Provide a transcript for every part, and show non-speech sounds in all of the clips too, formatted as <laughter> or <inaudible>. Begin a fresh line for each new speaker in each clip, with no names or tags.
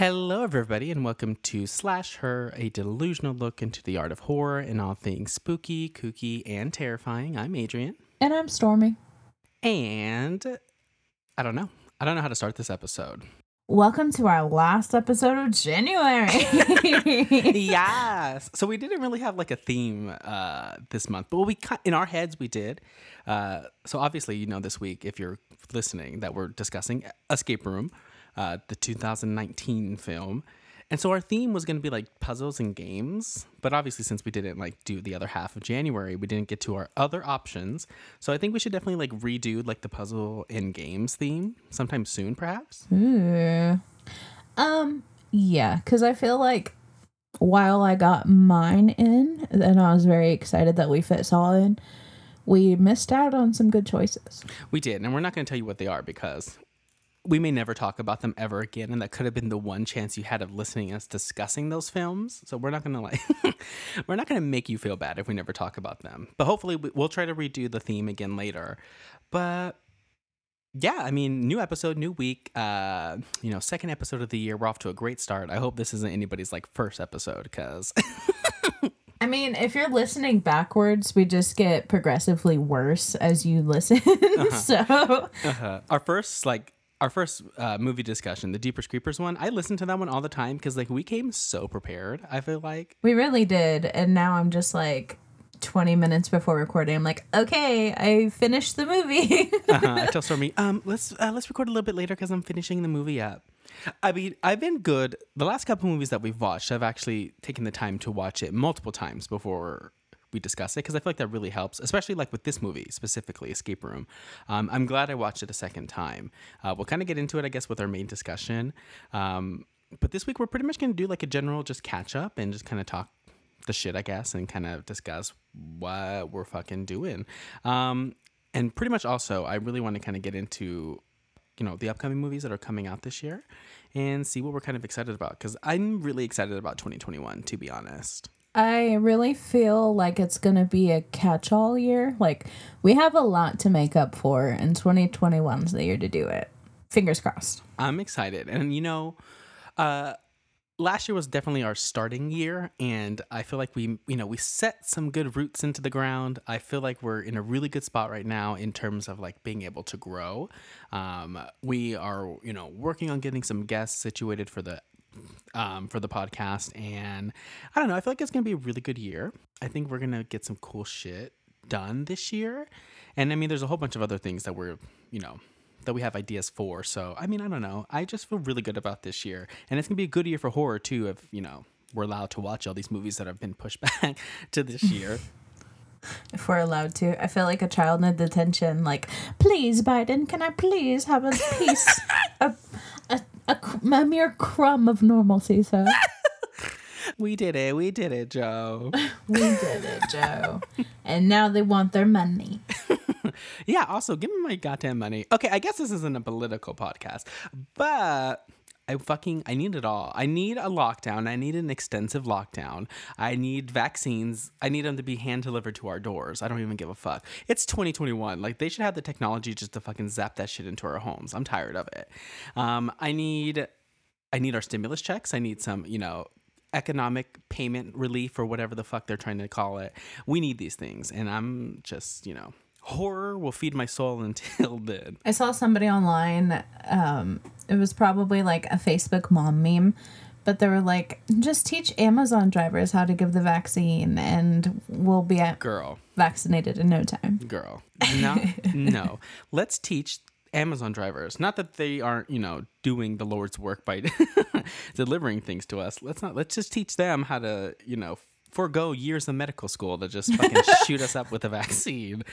Hello, everybody, and welcome to Slash Her, a delusional look into the art of horror and all things spooky, kooky, and terrifying. I'm Adrian.
And I'm Stormy.
And I don't know. I don't know how to start this episode.
Welcome to our last episode of January. <laughs> <laughs>
yes. So we didn't really have like a theme uh, this month, but we in our heads we did. Uh, so obviously, you know, this week, if you're listening, that we're discussing Escape Room, uh, the 2019 film. And so our theme was going to be like puzzles and games, but obviously since we didn't like do the other half of January, we didn't get to our other options. So I think we should definitely like redo like the puzzle and games theme sometime soon, perhaps.
Ooh. Um, yeah, because I feel like while I got mine in, and I was very excited that we fit all in, we missed out on some good choices.
We did, and we're not going to tell you what they are because we may never talk about them ever again and that could have been the one chance you had of listening us discussing those films so we're not gonna like <laughs> we're not gonna make you feel bad if we never talk about them but hopefully we'll try to redo the theme again later but yeah i mean new episode new week uh you know second episode of the year we're off to a great start i hope this isn't anybody's like first episode because <laughs>
I mean, if you're listening backwards, we just get progressively worse as you listen. <laughs> Uh-huh. so,
uh-huh. our first like our first uh, movie discussion, the Jeepers Creepers one, I listen to that one all the time because like we came so prepared. I feel like
we really did, and now I'm just like. 20 minutes before recording i'm like okay i finished the movie <laughs>
uh-huh. i tell stormy um let's uh, let's record a little bit later because i'm finishing the movie up i mean i've been good the last couple movies that we've watched i've actually taken the time to watch it multiple times before we discuss it because I feel like that really helps, especially like with this movie specifically, Escape Room. Um, I'm glad I watched it a second time. Uh, we'll kind of get into it, I guess, with our main discussion. Um, but this week we're pretty much going to do like a general just catch up and just kind of talk the shit, I guess, and kind of discuss what we're fucking doing. Um, and pretty much also, I really want to kind of get into you know the upcoming movies that are coming out this year and see what we're kind of excited about because i'm really excited about 2021 to be honest
I really feel like it's going to be a catch all year. Like, we have a lot to make up for, and 2021's the year to do it. Fingers crossed.
I'm excited. And, you know, uh, last year was definitely our starting year and i feel like we you know we set some good roots into the ground i feel like we're in a really good spot right now in terms of like being able to grow um, we are you know working on getting some guests situated for the um, for the podcast. And I don't know, I feel like it's going to be a really good year. I think we're going to get some cool shit done this year. And I mean, there's a whole bunch of other things that we're, you know, that we have ideas for. So, I mean, I don't know. I just feel really good about this year. And it's going to be a good year for horror, too, if, you know, we're allowed to watch all these movies that have been pushed <laughs> back to this <laughs> year.
if we're allowed to. I feel like a child in detention. Like, please, Biden, can I please have a piece, <laughs> a, a, a mere crumb of normalcy, sir. <laughs>
we did it. We did it, Joe. <laughs>
we did it, Joe. and now they want their money. <laughs>
yeah, also, give me my goddamn money. Okay, I guess this isn't a political podcast, but I fucking I need it all. I need a lockdown. I need an extensive lockdown. I need vaccines. I need them to be hand delivered to our doors. I don't even give a fuck. It's 2021. Like they should have the technology just to fucking zap that shit into our homes. I'm tired of it. Um, I need I need our stimulus checks. I need some, you know, economic payment relief or whatever the fuck they're trying to call it. We need these things, and I'm just, you know, horror will feed my soul <laughs> until then.
I saw somebody online. Um, it was probably like a Facebook mom meme, but they were like, just teach Amazon drivers how to give the vaccine, and we'll be at
girl
vaccinated in no time.
Girl, no, <laughs> no. Let's teach Amazon drivers. Not that they aren't, you know, doing the Lord's work by <laughs> delivering things to us. Let's not. Let's just teach them how to, you know, forego years of medical school to just fucking <laughs> shoot us up with a vaccine.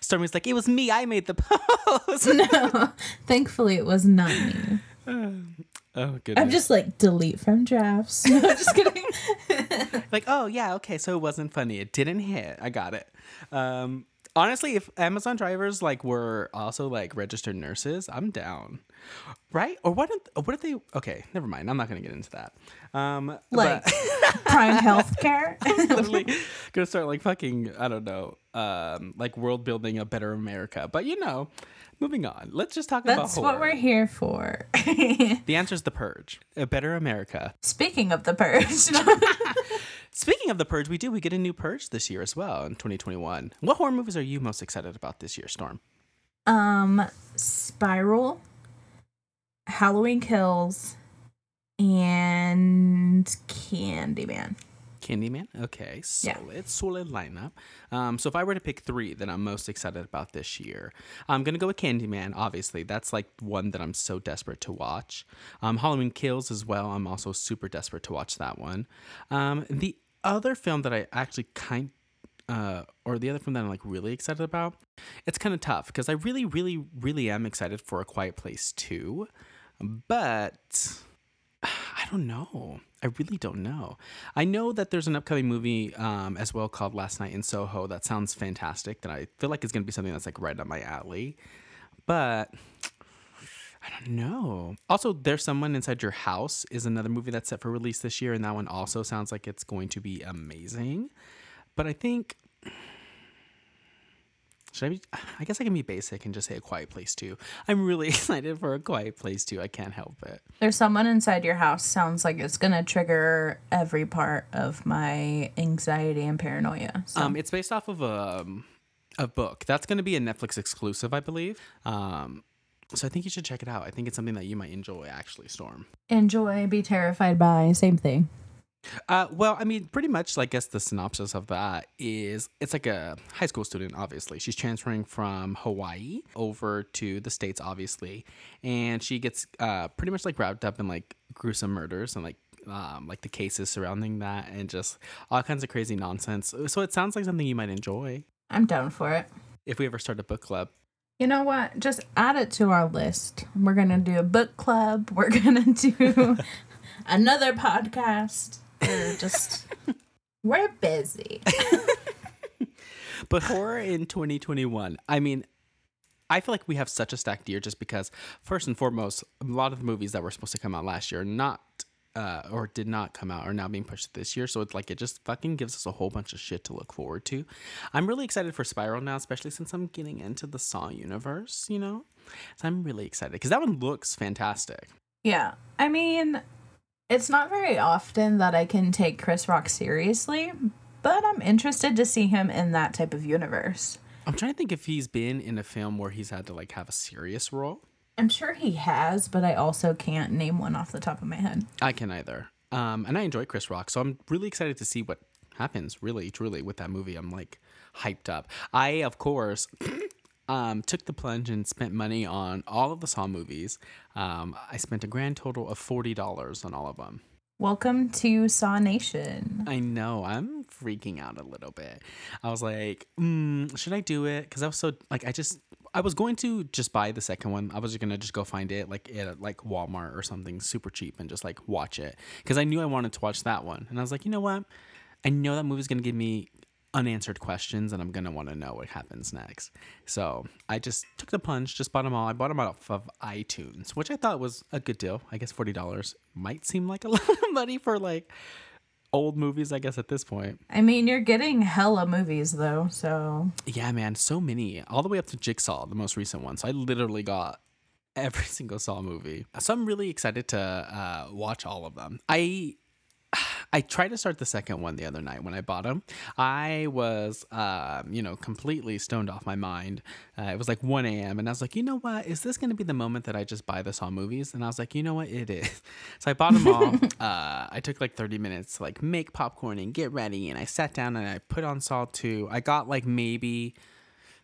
Stormy's like, it was me. I made the post.
no, thankfully it was not me. <sighs>
oh, good.
I'm just like delete from drafts. <laughs> No, just kidding. <laughs>
like, oh yeah, okay, so it wasn't funny. It didn't hit. I got it. Um, Honestly, if Amazon drivers like were also like registered nurses, I'm down. Right? Or what? If, what if they? Okay, never mind. I'm not gonna get into that. Um,
Like
but <laughs>
prime health care. <laughs>
literally gonna start like fucking. I don't know. Um, like world building a better America. But you know, moving on. Let's just talk
That's
about
That's
what
we're here for.
The answer is the purge. A better America.
Speaking of the purge, <laughs>
Speaking of the purge, we do. We get a new purge this year as well in 2021. What horror movies are you most excited about this year, Storm?
um, Spiral, Halloween Kills, and Candyman.
Candyman. Okay,
Yeah.
solid, solid lineup. Um, so if I were to pick three that I'm most excited about this year, I'm gonna go with Candyman. Obviously, that's like one that I'm so desperate to watch. Um, Halloween Kills as well. I'm also super desperate to watch that one. Um, the other film that I actually kind uh, or the other film that I'm like really excited about, it's kind of tough because I really, really, really am excited for A Quiet Place 2, but don't know. I really don't know. I know that there's an upcoming movie um, as well called Last Night in Soho that sounds fantastic. That I feel like is going to be something that's like right up my alley, but I don't know. Also, There's Someone Inside Your House is another movie that's set for release this year, and that one also sounds like it's going to be amazing. But I think. Should I be? I guess I can be basic and just say A Quiet Place too. I'm really <laughs> excited for A Quiet Place too. I can't help it.
There's someone inside your house. Sounds like it's gonna trigger every part of my anxiety and paranoia. So
Um, it's based off of a, um, a book. That's going to be a Netflix exclusive, I believe. Um, so I think you should check it out. I think it's something that you might enjoy, actually, Storm.
enjoy, be terrified by, same thing.
Uh, well, I mean, pretty much, I guess the synopsis of that is it's like a high school student, obviously. She's transferring from Hawaii over to the States, obviously. And she gets uh, pretty much like wrapped up in like gruesome murders and like um, like the cases surrounding that and just all kinds of crazy nonsense. So it sounds like something you might enjoy
I'm down for it.
if we ever start a book club.
You know what? Just add it to our list. We're gonna do a book club. We're <laughs> gonna do <laughs> another podcast. We're just we're busy.
But horror in 2021, I mean, I feel like we have such a stacked year just because, first and foremost, a lot of the movies that were supposed to come out last year are not. Uh, or did not come out are now being pushed this year so it's like it just fucking gives us a whole bunch of shit to look forward to i'm really excited for spiral now especially since i'm getting into the saw universe you know so i'm really excited because that one looks fantastic
Yeah. I mean, it's not very often that I can take Chris Rock seriously, but I'm interested to see him in that type of universe.
i'm trying to think if he's been in a film where he's had to like have a serious role
I'm sure he has, but I also can't name one off the top of my head.
I can either. Um, and I enjoy Chris Rock, so I'm really excited to see what happens. Really, truly, with that movie, I'm like hyped up. I, of course, <clears throat> um, took the plunge and spent money on all of the Saw movies. Um, I spent a grand total of forty dollars on all of them.
Welcome to Saw Nation.
I know I'm freaking out a little bit. I was like, mm, should I do it? Because I was so like, I just I was going to just buy the second one. I was gonna just go find it like at like Walmart or something super cheap and just like watch it because I knew I wanted to watch that one. And I was like, you know what? I know that movie's gonna give me unanswered questions and I'm gonna want to know what happens next. So I just took the plunge, just bought them all. I bought them off of iTunes, which I thought was a good deal. I guess forty dollars might seem like a <laughs> lot of money for like old movies, I guess at this point.
I mean, you're getting hella movies though, so
Yeah, man, so many, all the way up to Jigsaw, the most recent one. So I literally got every <laughs> single Saw movie. So I'm really excited to uh, watch all of them. I I tried to start the second one the other night when I bought them. I was, um, you know, completely stoned off my mind. Uh, it was like 1 a.m. and I was like, you know what? Is this going to be the moment that I just buy the Saw movies? And I was like, you know what? It is. <laughs> So I bought them all. <laughs> uh, I took like 30 minutes to like make popcorn and get ready. And I sat down and I put on Saw 2. I got like maybe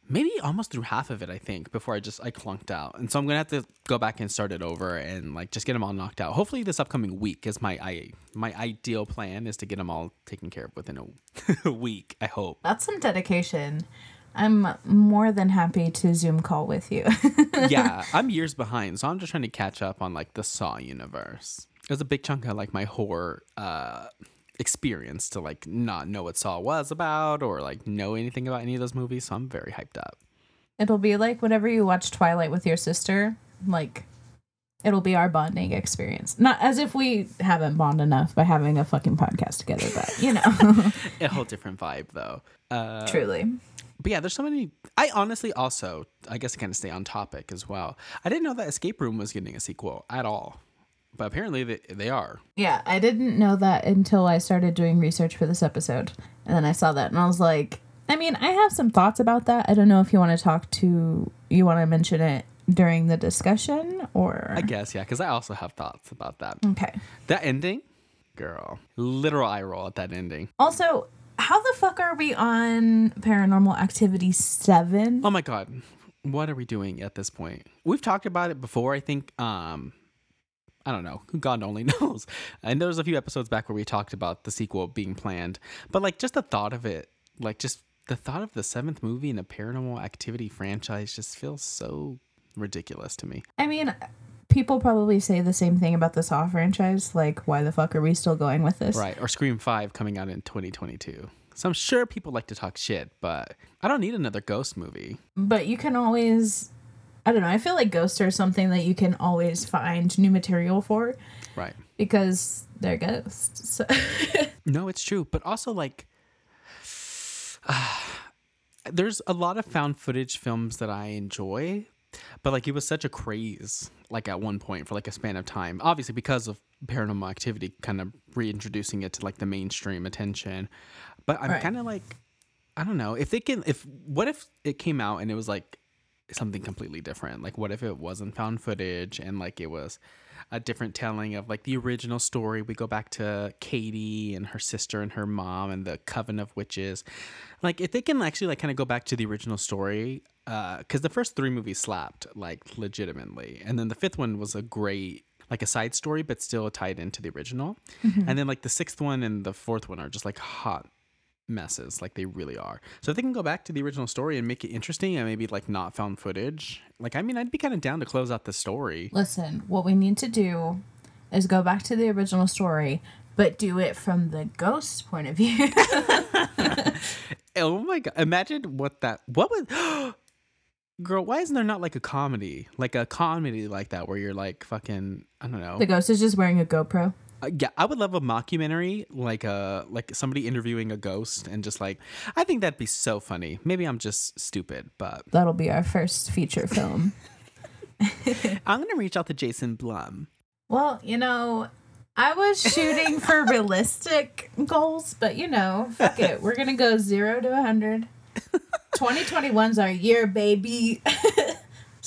maybe almost through half of it, I think, before I just I clunked out. And so I'm gonna have to go back and start it over and like just get them all knocked out. Hopefully this upcoming week is my I my ideal plan is to get them all taken care of within a, a <laughs> week. I hope.
that's some dedication. I'm more than happy to Zoom call with you. <laughs>
yeah, I'm years behind, so I'm just trying to catch up on like the Saw universe. It was a big chunk of like my horror uh experience to like not know what Saw was about or like know anything about any of those movies. So I'm very hyped up.
It'll be like whenever you watch Twilight with your sister, like it'll be our bonding experience. Not as if we haven't bond enough by having a fucking podcast together, but you know. <laughs>
A whole different vibe though. Uh,
Truly.
But yeah, there's so many. I honestly also, I guess, I kind of stay on topic as well. I didn't know that Escape Room was getting a sequel at all, but apparently they, they are.
Yeah, I didn't know that until I started doing research for this episode. And then I saw that and I was like, I mean, I have some thoughts about that. I don't know if you want to talk to, you want to mention it during the discussion or.
I guess yeah, because I also have thoughts about that.
Okay.
That ending, girl, literal eye roll at that ending.
Also, how the fuck are we on Paranormal Activity 7?
Oh my god, what are we doing at this point? We've talked about it before. I think. Um, I don't know. <laughs> God only <laughs> knows. And there was a few episodes back where we talked about the sequel being planned, but like just the thought of it, like just the thought of the seventh movie in a Paranormal Activity franchise, just feels so ridiculous to me.
I mean, people probably say the same thing about the Saw franchise. Like, why the fuck are we still going with this?
Right. Or Scream 5 coming out in 2022. So I'm sure people like to talk shit, but I don't need another ghost movie.
But you can always, I don't know, I feel like ghosts are something that you can always find new material for
Right.
because they're ghosts. So. <laughs>
No, it's true. But also, like, <sighs> there's a lot of found footage films that I enjoy, but like, it was such a craze, like, at one point for like a span of time. Obviously, because of paranormal activity, kind of reintroducing it to like the mainstream attention. But I'm
Right.
kind of like, I don't know if they can, if, what if it came out and it was like something completely different? Like, what if it wasn't found footage and like it was a different telling of like the original story? We go back to Katie and her sister and her mom and the coven of witches. Like, if they can actually like kind of go back to the original story, uh, because the first three movies slapped like legitimately, and then the fifth one was a great. Like a side story, but still tied into the original. Mm-hmm. And then, like, the sixth one and the fourth one are just like hot messes like they really are so if they can go back to the original story and make it interesting and maybe like not found footage like i mean i'd be kind of down to close out the story
Listen, what we need to do is go back to the original story, but do it from the ghost's point of view.
oh my god imagine what that what would <gasps> girl why isn't there not like a comedy like a comedy like that where you're like fucking i don't know
the ghost is just wearing a GoPro.
Uh, yeah i would love a mockumentary like a like somebody interviewing a ghost and just like i think that'd be so funny maybe i'm just stupid but
That'll be our first feature film. <laughs> <laughs>
i'm gonna reach out to jason blum
Well, you know, I was shooting <laughs> for realistic goals, but you know, fuck it. We're going to go 0 to a 100. 2021's our year, baby.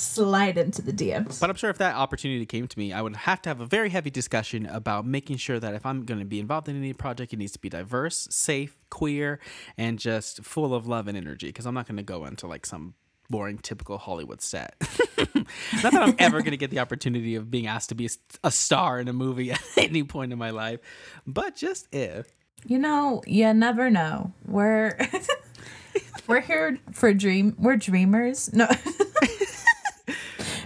Slide into the DMs.
But I'm sure if that opportunity came to me, I would have to have a very heavy discussion about making sure that if I'm going to be involved in any project, it needs to be diverse, safe, queer, and just full of love and energy. Because I'm not going to go into like some boring, typical Hollywood set. <laughs> not that I'm ever going to get the opportunity of being asked to be a, a star in a movie <laughs> at any point in my life, but just if.
You know, you never know. We're <laughs> we're here for dream. We're dreamers. No.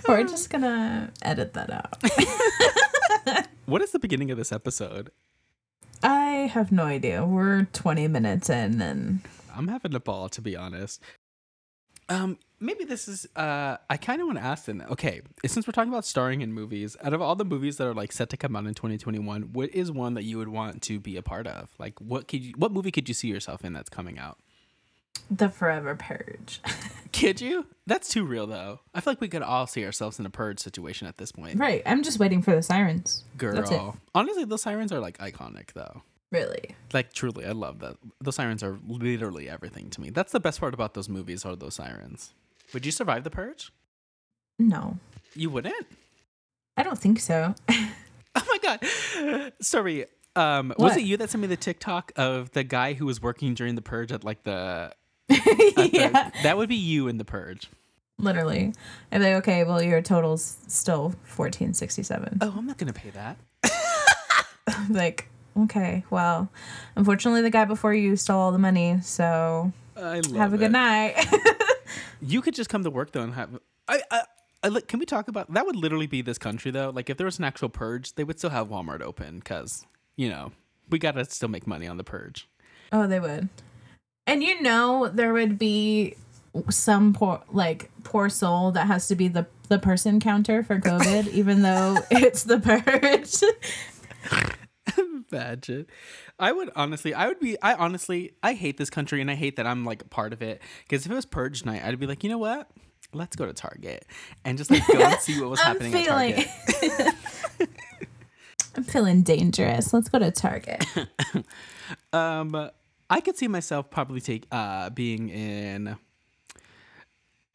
We're just to edit that out. <laughs>
What is the beginning of this episode?
I have no idea. We're 20 minutes in and
I'm having a ball to be honest. Um, maybe this is uh I kind of want to ask then. Okay, since we're talking about starring in movies, out of all the movies that are like set to come out in 2021, what is one that you would want to be a part of? Like what could you what movie could you see yourself in that's coming out?
The forever purge. <laughs>
Could you? That's too real though. I feel like we could all see ourselves in a purge situation at this point.
right. I'm just waiting for the sirens.
Girl. Honestly, those sirens are like iconic though.
Really.
Like truly, I love that. Those sirens are literally everything to me. That's the best part about those movies are those sirens. Would you survive the purge?
No.
You wouldn't?
I don't think so. <laughs>
Oh my god. Sorry. Um was it you that sent me the TikTok of the guy who was working during the purge at like the-
yeah.
that would be you in the purge.
Literally. I'm like, okay, well your total's still fourteen sixty seven.
Oh, I'm not gonna pay that. <laughs>
like, okay, well, unfortunately the guy before you stole all the money, so
I love
have a good night. <laughs>
You could just come to work though and have I, I, I can we talk about that? Would literally be this country though. Like if there was an actual purge, they would still have Walmart open because you know we gotta still make money on the purge.
Oh, they would. And you know there would be some poor like poor soul that has to be the the person counter for COVID, <laughs> even though it's the purge.
Imagine. I would honestly, I would be, I honestly, I hate this country and I hate that I'm like a part of it. Because if it was purge night, I'd be like, you know what? Let's go to Target and just like go and see what was <laughs> happening
feeling-
at Target. <laughs>
I'm feeling dangerous. Let's go to Target.
Um, I could see myself probably take uh being in.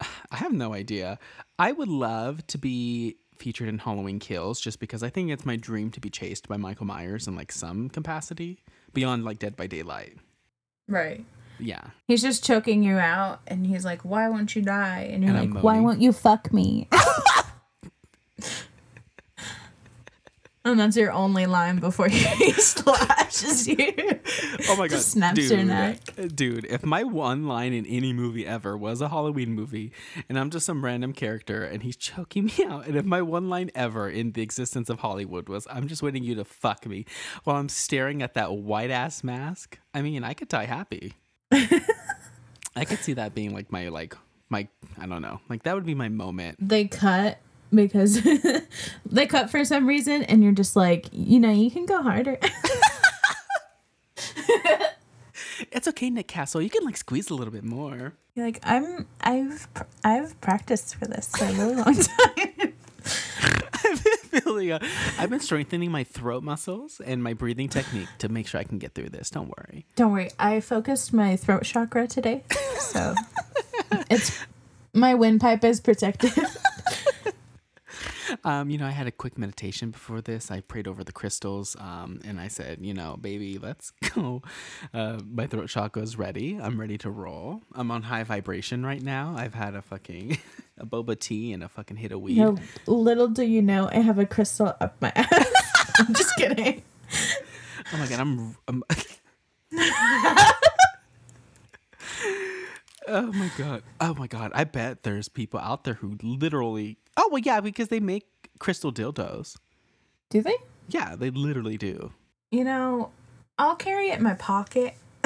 <sighs> I have no idea. I would love to be featured in Halloween Kills just because I think it's my dream to be chased by Michael Myers in like some capacity beyond like Dead by Daylight.
Right.
Yeah.
He's just choking you out, and he's like, "Why won't you die?" And you're
And
like, "Why won't you fuck me?" <laughs> and that's your only line before <laughs> he slashes you.
Oh my god.
Just snaps
dude,
your neck.
Dude, if my one line in any movie ever was a Halloween movie and I'm just some random character and he's choking me <laughs> out, and if my one line ever in the existence of Hollywood was I'm just waiting you to fuck me while I'm staring at that white ass mask, I mean, I could die happy. <laughs> I could see that being like my like my I don't know. Like that would be my moment.
They cut because <laughs> they cut for some reason, and you're just like, you know, you can go harder. <laughs>
It's okay, Nick Castle. You can like squeeze a little bit more.
You're like, I'm, I've, I've practiced for this for a really long time. <laughs>
I've been feeling, uh, I've been strengthening my throat muscles and my breathing technique to make sure I can get through this. Don't worry.
Don't worry, I focused my throat chakra today, so it's my windpipe is protected.
Um, you know, I had a quick meditation before this. I prayed over the crystals, um, and I said, you know, baby, let's <laughs> go. Uh, my throat chakra is ready. I'm ready to roll. I'm on high vibration right now. I've had a fucking <laughs> a boba tea and a fucking hit of weed.
No, little do you know, I have a crystal up my <laughs> ass. I'm just kidding.
Oh my god, I'm. I'm oh my god. Oh my god. I bet there's people out there who literally. Oh well, yeah, because they make crystal dildos.
Do they?
Yeah, they literally do.
You know, I'll carry it in my pocket. <laughs>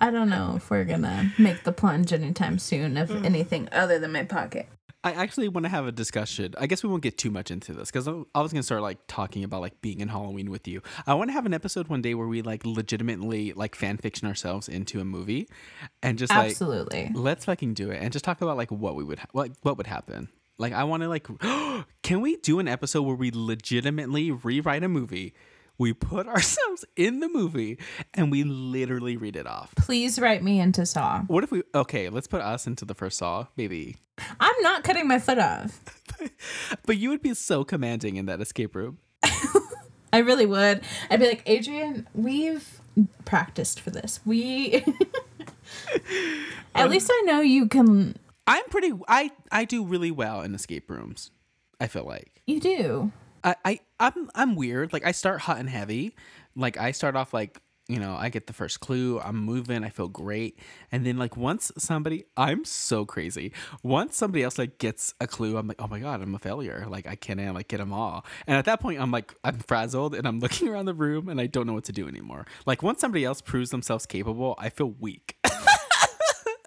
I don't know if we're gonna make the plunge anytime soon of mm. anything other than my pocket.
I actually want to have a discussion. I guess we won't get too much into this because I was gonna start like talking about like being in Halloween with you. I want to have an episode one day where we like legitimately like fan fiction ourselves into a movie, and just like
Absolutely.
let's fucking do it and just talk about like what we would ha- like what would happen. Like I want to like, <gasps> can we do an episode where we legitimately rewrite a movie? We put <laughs> ourselves in the movie and we literally read it off.
Please write me into Saw.
What if we? Okay, let's put us into the first Saw, baby.
I'm not cutting my foot off. <laughs>
But you would be so commanding in that escape room. <laughs>
I really would. I'd be like, Adrian, we've practiced for this. We. At um, least I know you can.
I'm pretty. I I do really well in escape rooms. I feel like
You do.
I I I'm I'm weird. Like I start hot and heavy. Like I start off like you know I get the first clue. I'm moving. I feel great. And then like once somebody, I'm so crazy. Once somebody else like gets a clue, I'm like, oh my god, I'm a failure. Like I can't like get them all. And at that point, I'm like I'm frazzled and I'm <laughs> looking around the room and I don't know what to do anymore. Like once somebody else proves themselves capable, I feel weak.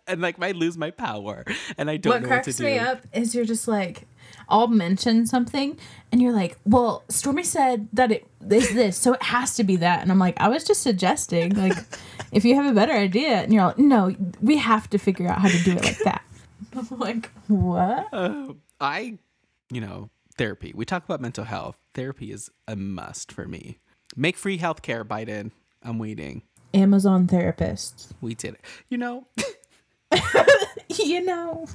And like I lose my power, and I don't
what
know what to
cracks
do.
me up is you're just like, I'll mention something, and you're like, well, Stormy said that it is this, so it has to be that. And I'm like, I was just suggesting, like, <laughs> if you have a better idea, and you're like, no, we have to figure out how to do it like that. <laughs> I'm like, what?
Uh, I, you know, therapy. We talk about mental health. Therapy is a must for me. Make free healthcare, Biden. I'm waiting.
Amazon therapist.
We did it. You know, <laughs> <laughs>
You know.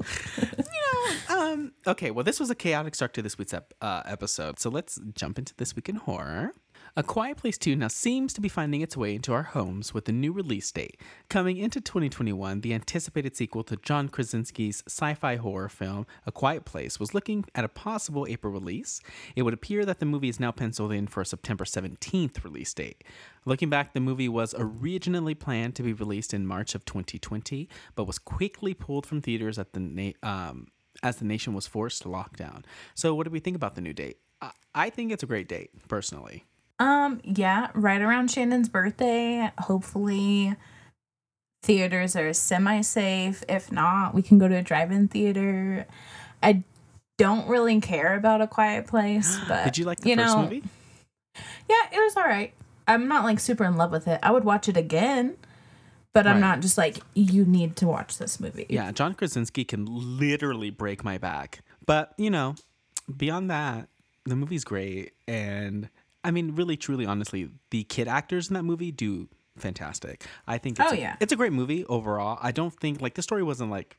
um, okay, well, this was a chaotic start to this week's ep- uh, episode. So let's jump into This Week in Horror. A Quiet Place 2 now seems to be finding its way into our homes with a new release date. Coming into 2021, the anticipated sequel to John Krasinski's sci fi horror film, A Quiet Place, was looking at a possible April release. It would appear that the movie is now penciled in for a September 17th release date. Looking back, the movie was originally planned to be released in March of 2020, but was quickly pulled from theaters at the na- um, as the nation was forced to lockdown. So, what do we think about the new date? I, I think it's a great date, personally.
Um, yeah, right around Shannon's birthday. Hopefully, theaters are semi safe. If not, we can go to a drive in theater. I don't really care about a quiet place, <gasps> but
Did you like the
you
first
know,
movie?
Yeah, it was all right. I'm not like super in love with it. I would watch it again, but I'm not just like you need to watch this movie.
Yeah, John Krasinski can literally break my back. But, you know, beyond that, the movie's great. And I mean, really, truly, honestly, the kid actors in that movie do fantastic. I think oh, it's,
Oh,
a,
yeah.
it's a great movie overall. I don't think, like, the story wasn't like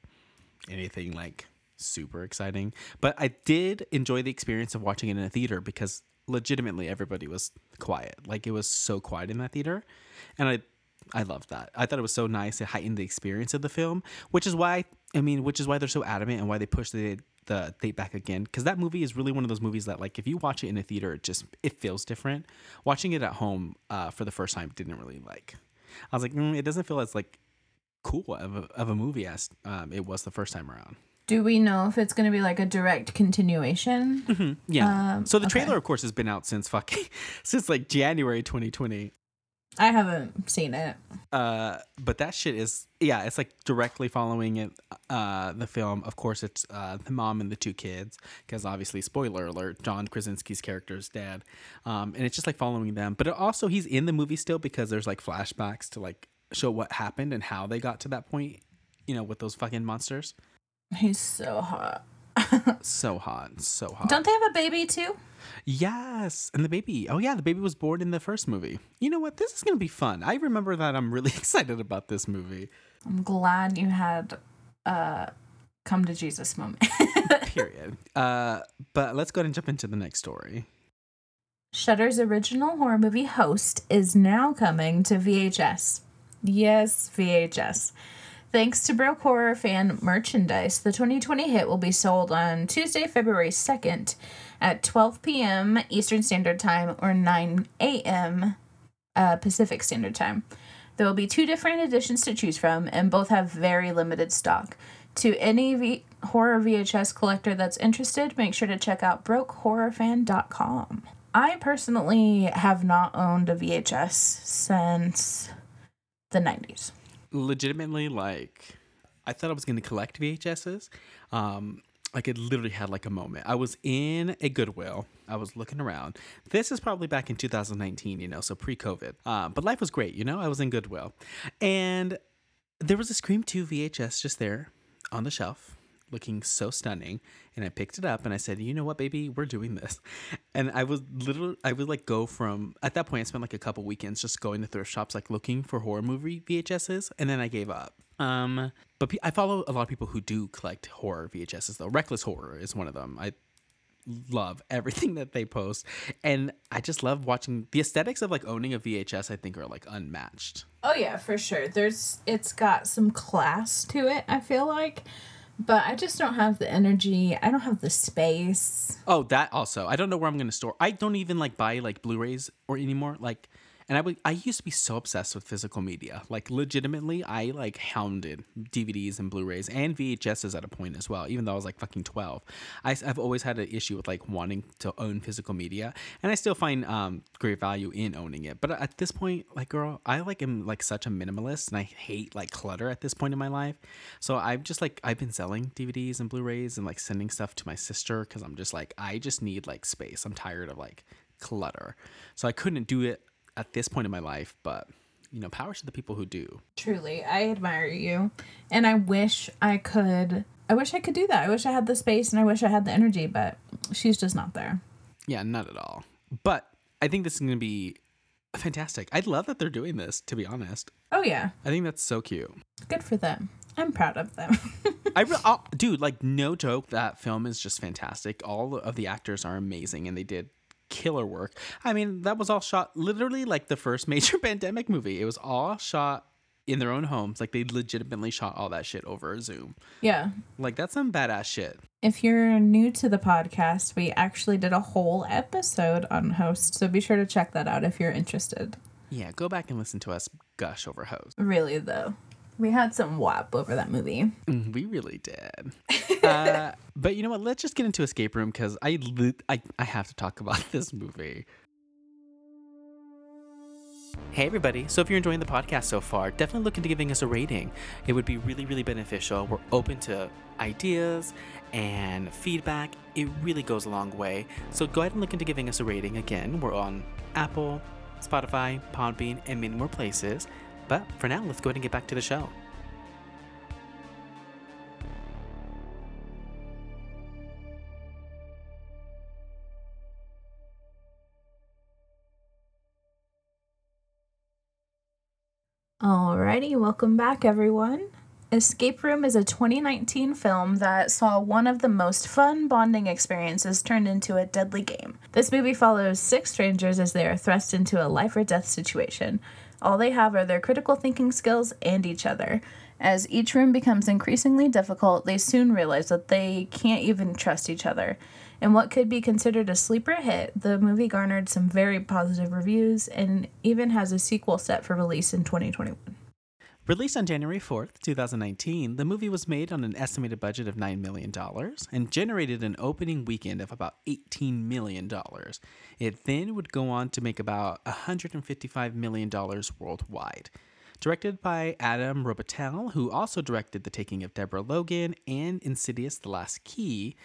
anything like super exciting, but I did enjoy the experience of watching it in a theater because legitimately everybody was quiet. Like, it was so quiet in that theater. And I, I loved that. I thought it was so nice. It heightened the experience of the film, which is why I mean, which is why they're so adamant and why they push the the date back again. Because that movie is really one of those movies that, like, if you watch it in a theater, it just it feels different. Watching it at home uh, for the first time didn't really like. I was like, mm, it doesn't feel as like cool of a, of a movie as um, it was the first time around.
Do we know if it's going to be like a direct continuation?
Yeah.
Um,
so the
okay.
trailer, of course, has been out since fucking <laughs> since like January 2020.
I haven't seen it.
Uh, but that shit is yeah, it's like directly following it. Uh, the film, of course, it's uh the mom and the two kids because obviously, spoiler alert, John Krasinski's character is dead. Um, and it's just like following them. But it also, he's in the movie still because there's like flashbacks to like show what happened and how they got to that point. You know, with those fucking monsters.
He's so hot.
So hot, so hot.
Don't they have a baby too?
Yes, and the baby. Oh yeah, the baby was born in the first movie. You know what? This is gonna be fun. I remember that. I'm really <laughs> excited about this movie.
I'm glad you had a come to Jesus moment. <laughs>
Period. Uh, but let's go ahead and jump into the next story.
Shudder's original horror movie Host is now coming to VHS. Yes, VHS. Thanks to Broke Horror fan merchandise, the 2020 hit will be sold on Tuesday, February 2nd at 12 p.m. Eastern Standard Time or 9 a.m. Uh, Pacific Standard Time. There will be two different editions to choose from, and both have very limited stock. To any v- horror VHS collector that's interested, make sure to check out brokehorrorfan.com. I personally have not owned a VHS since the 90s.
Legitimately, like, I thought I was gonna collect VHSs. Um, like it literally had like a moment. I was in a Goodwill. I was looking around. This is probably back in 2019, you know, so pre-COVID. Uh, but life was great, you know. I was in Goodwill, and there was a Scream 2 VHS just there on the shelf, looking so stunning. And I picked it up and I said, "You know what, baby, we're doing this." <laughs> And I was literally, I would like go from at that point. I spent like a couple weekends just going to thrift shops, like looking for horror movie VHSs, and then I gave up. Um, but pe- I follow a lot of people who do collect horror VHSs though. Reckless Horror is one of them. I love everything <laughs> that they post and i just love watching the aesthetics of like owning a vhs i think are like unmatched
Oh yeah, for sure. There's it's got some class to it, I feel like. But I just don't have the energy. I don't have the space.
oh that also i don't know where i'm gonna store i don't even like buy like blu-rays or anymore like and i would i used to be so obsessed with physical media. Like legitimately i like hounded dvds and blu-rays and vhs's at a point as well even though i was like fucking 12 I, have always had an issue with like wanting to own physical media and i still find um great value in owning it. But at this point like girl i like am like such a minimalist and i hate like clutter at this point in my life. So i'm just like i've been selling dvds and blu-rays and like sending stuff to my sister because i'm just like i just need like space. I'm tired of like clutter. So i couldn't do it at this point in my life but you know power to the people who do
Truly, I admire you. And I wish I could I wish I could do that. I wish I had the space and I wish I had the energy, but she's just not there.
yeah not at all but i think this is going to be fantastic i love that they're doing this to be honest
Oh yeah.
i think that's so cute
Good for them. I'm proud of them. <laughs>
I re- I'll- dude, like no joke, that film is just fantastic. All of the actors are amazing, and they did killer work. I mean, that was all shot literally like the first <laughs> major pandemic movie. It was all shot in their own homes. Like they legitimately shot all that shit over Zoom.
yeah.
Like that's some badass shit.
If you're new to the podcast, we actually did a whole episode on host, so be sure to check that out if you're interested.
Yeah, go back and listen to us gush over host.
Really though. We had some wap over that movie.
Mm, We really did. <laughs> uh, but you know what? Let's just get into Escape Room because I, I I have to talk about <laughs> this movie. Hey everybody, so if you're enjoying the podcast so far, definitely look into giving us a rating. It would be really, really beneficial. We're open to ideas and feedback. It really goes a long way. So go ahead and look into giving us a rating. Again, we're on Apple, Spotify, Podbean, and many more places. But for now, let's go ahead and get back to the show.
Alrighty, welcome back, everyone. Escape Room is a 2019 film that saw one of the most fun bonding experiences turned into a deadly game. This movie follows six strangers as they are thrust into a life or death situation. All they have are their critical thinking skills and each other. As each room becomes increasingly difficult, they soon realize that they can't even trust each other. In what could be considered a sleeper hit, the movie garnered some very positive reviews and even has a sequel set for release in 2021.
Released on January 4th, 2019, the movie was made on an estimated budget of $9 million and generated an opening weekend of about $18 million. It then would go on to make about $155 million worldwide. Directed by Adam Robitel, who also directed The Taking of Deborah Logan and Insidious The Last Key,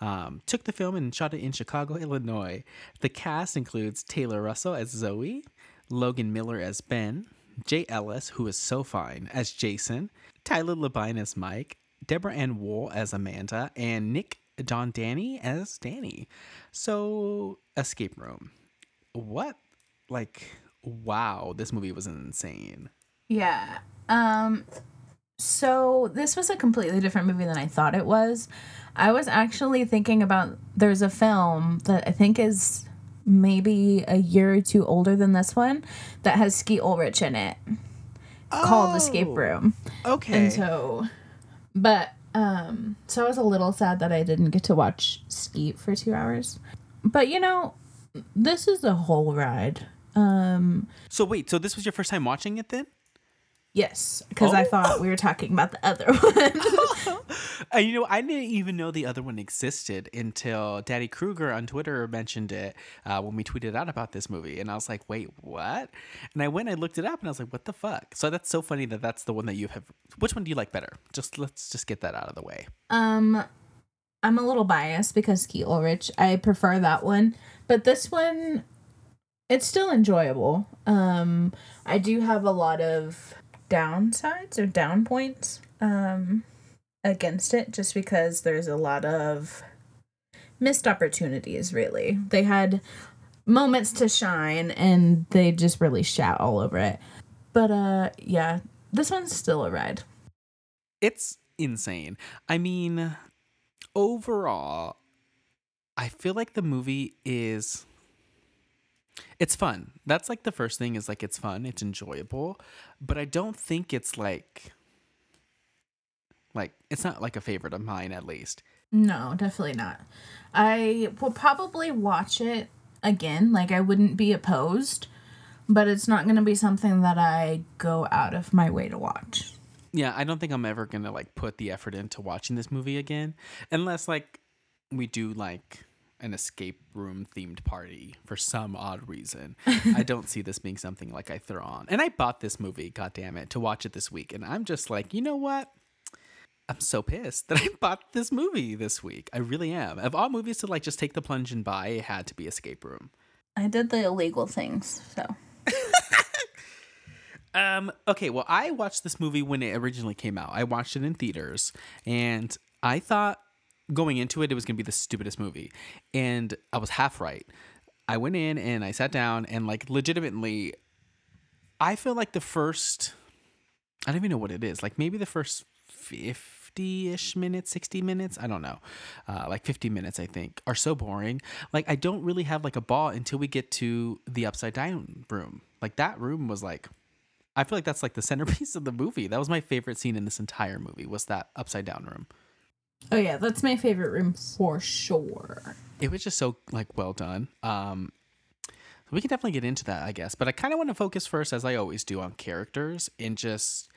um, took the film and shot it in Chicago, Illinois. The cast includes Taylor Russell as Zoe, Logan Miller as Ben, Jay Ellis, who is so fine, as Jason, Tyler Labine as Mike, Deborah Ann Wool as Amanda, and Nick Don Danny as Danny. So, Escape Room. What? Like, wow, this movie was insane.
Yeah. Um so this was a completely different movie than I thought it was. I was actually thinking about there's a film that I think is maybe a year or two older than this one that has Skeet Ulrich in it called Escape
Oh,
Room.
Okay.
And so but um so I was a little sad that I didn't get to watch Skeet for 2 hours. But you know, this is a whole ride. Um
so, wait, so this was your first time watching it then?
Yes, because I
Oh.
thought we were talking about the other <laughs> one. <laughs>
You know, I didn't even know the other one existed until Daddy Kruger on Twitter mentioned it uh, when we tweeted out about this movie, and I was like, "Wait, what?" And I went, I looked it up, and I was like, "What the fuck?" So that's so funny that that's the one that you have. Which one do you like better? Just let's just get that out of the way.
um, I'm a little biased because Skeet Ulrich. I prefer that one, but this one, it's still enjoyable. Um, I do have a lot of downsides or down points um against it, just because there's a lot of missed opportunities. Really, they had moments to shine, and they just really shat all over it. But uh, yeah, this one's still a ride.
It's insane. I mean, overall, I feel like the movie is it's fun. That's like the first thing is like it's fun, it's enjoyable, but I don't think it's like like it's not like a favorite of mine at least.
No, definitely not. I will probably watch it again. Like, I wouldn't be opposed, but it's not going to be something that I go out of my way to watch.
Yeah, I don't think I'm ever going to like put the effort into watching this movie again unless like we do like an escape room themed party for some odd reason. <laughs> I don't see this being something like I throw on. And I bought this movie, god damn it, to watch it this week and I'm just like, "You know what? I'm so pissed that I <laughs> bought this movie this week. I really am. Of all movies to like just take the plunge and buy, it had to be Escape Room.
I did the illegal things, so. <laughs>
Um, okay, well, I watched this movie when it originally came out. I watched it in theaters, and I thought going into it, it was gonna be the stupidest movie, and I was half right. I went in and I sat down, and like legitimately, I feel like the first, I don't even know what it is, like maybe the first fifty-ish minutes, sixty minutes, I don't know, uh, like fifty minutes, I think, are so boring. Like I don't really have like a ball until we get to the upside down room. Like that room was like. I feel like that's like the centerpiece of the movie. That was my favorite scene in this entire movie was that upside down room.
Oh, yeah, that's my favorite room for sure.
It was just so like well done. Um we can definitely get into that, I guess. But I kind of want to focus first, as I always do, on characters and just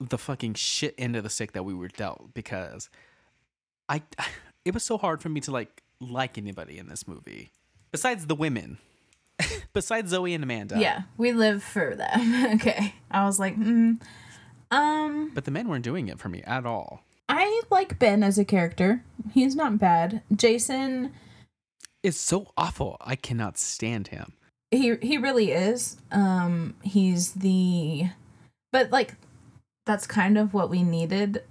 the fucking shit end of the stick that we were dealt because I <sighs> it was so hard for me to like like anybody in this movie besides the women. <laughs> Besides Zoe and Amanda.
Yeah, we live for them. <laughs> okay. I was like, mm, um,
But the men weren't doing it for me at all.
I like Ben as a character. He's not bad. Jason,
is so awful. I cannot stand him.
he he really is. Um, he's the, but like, that's kind of what we needed.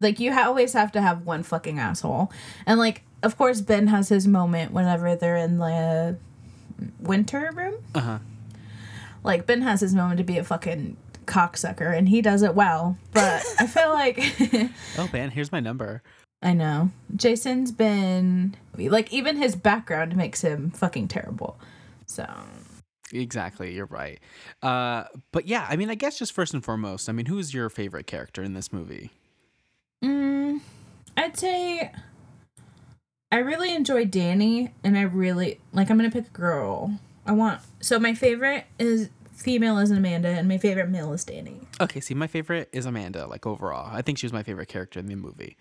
Like, you ha- always have to have one fucking asshole, and like, of course, Ben has his moment whenever they're in the winter room.
Uh huh.
Like Ben has his moment to be a fucking cocksucker, and he does it well. But I feel like <laughs>
Oh, man, here's my number.
I know Jason's been like even his background makes him fucking terrible. So
Exactly, you're right. Uh, but yeah, I mean, I guess just first and foremost, I mean, who's your favorite character in this movie?
mm, I'd say I really enjoy Danny, and I really like. I'm gonna pick a girl. I want so my favorite is female is Amanda, and my favorite male is Danny.
Okay, see, my favorite is Amanda. Like overall, I think she was my favorite character in the movie.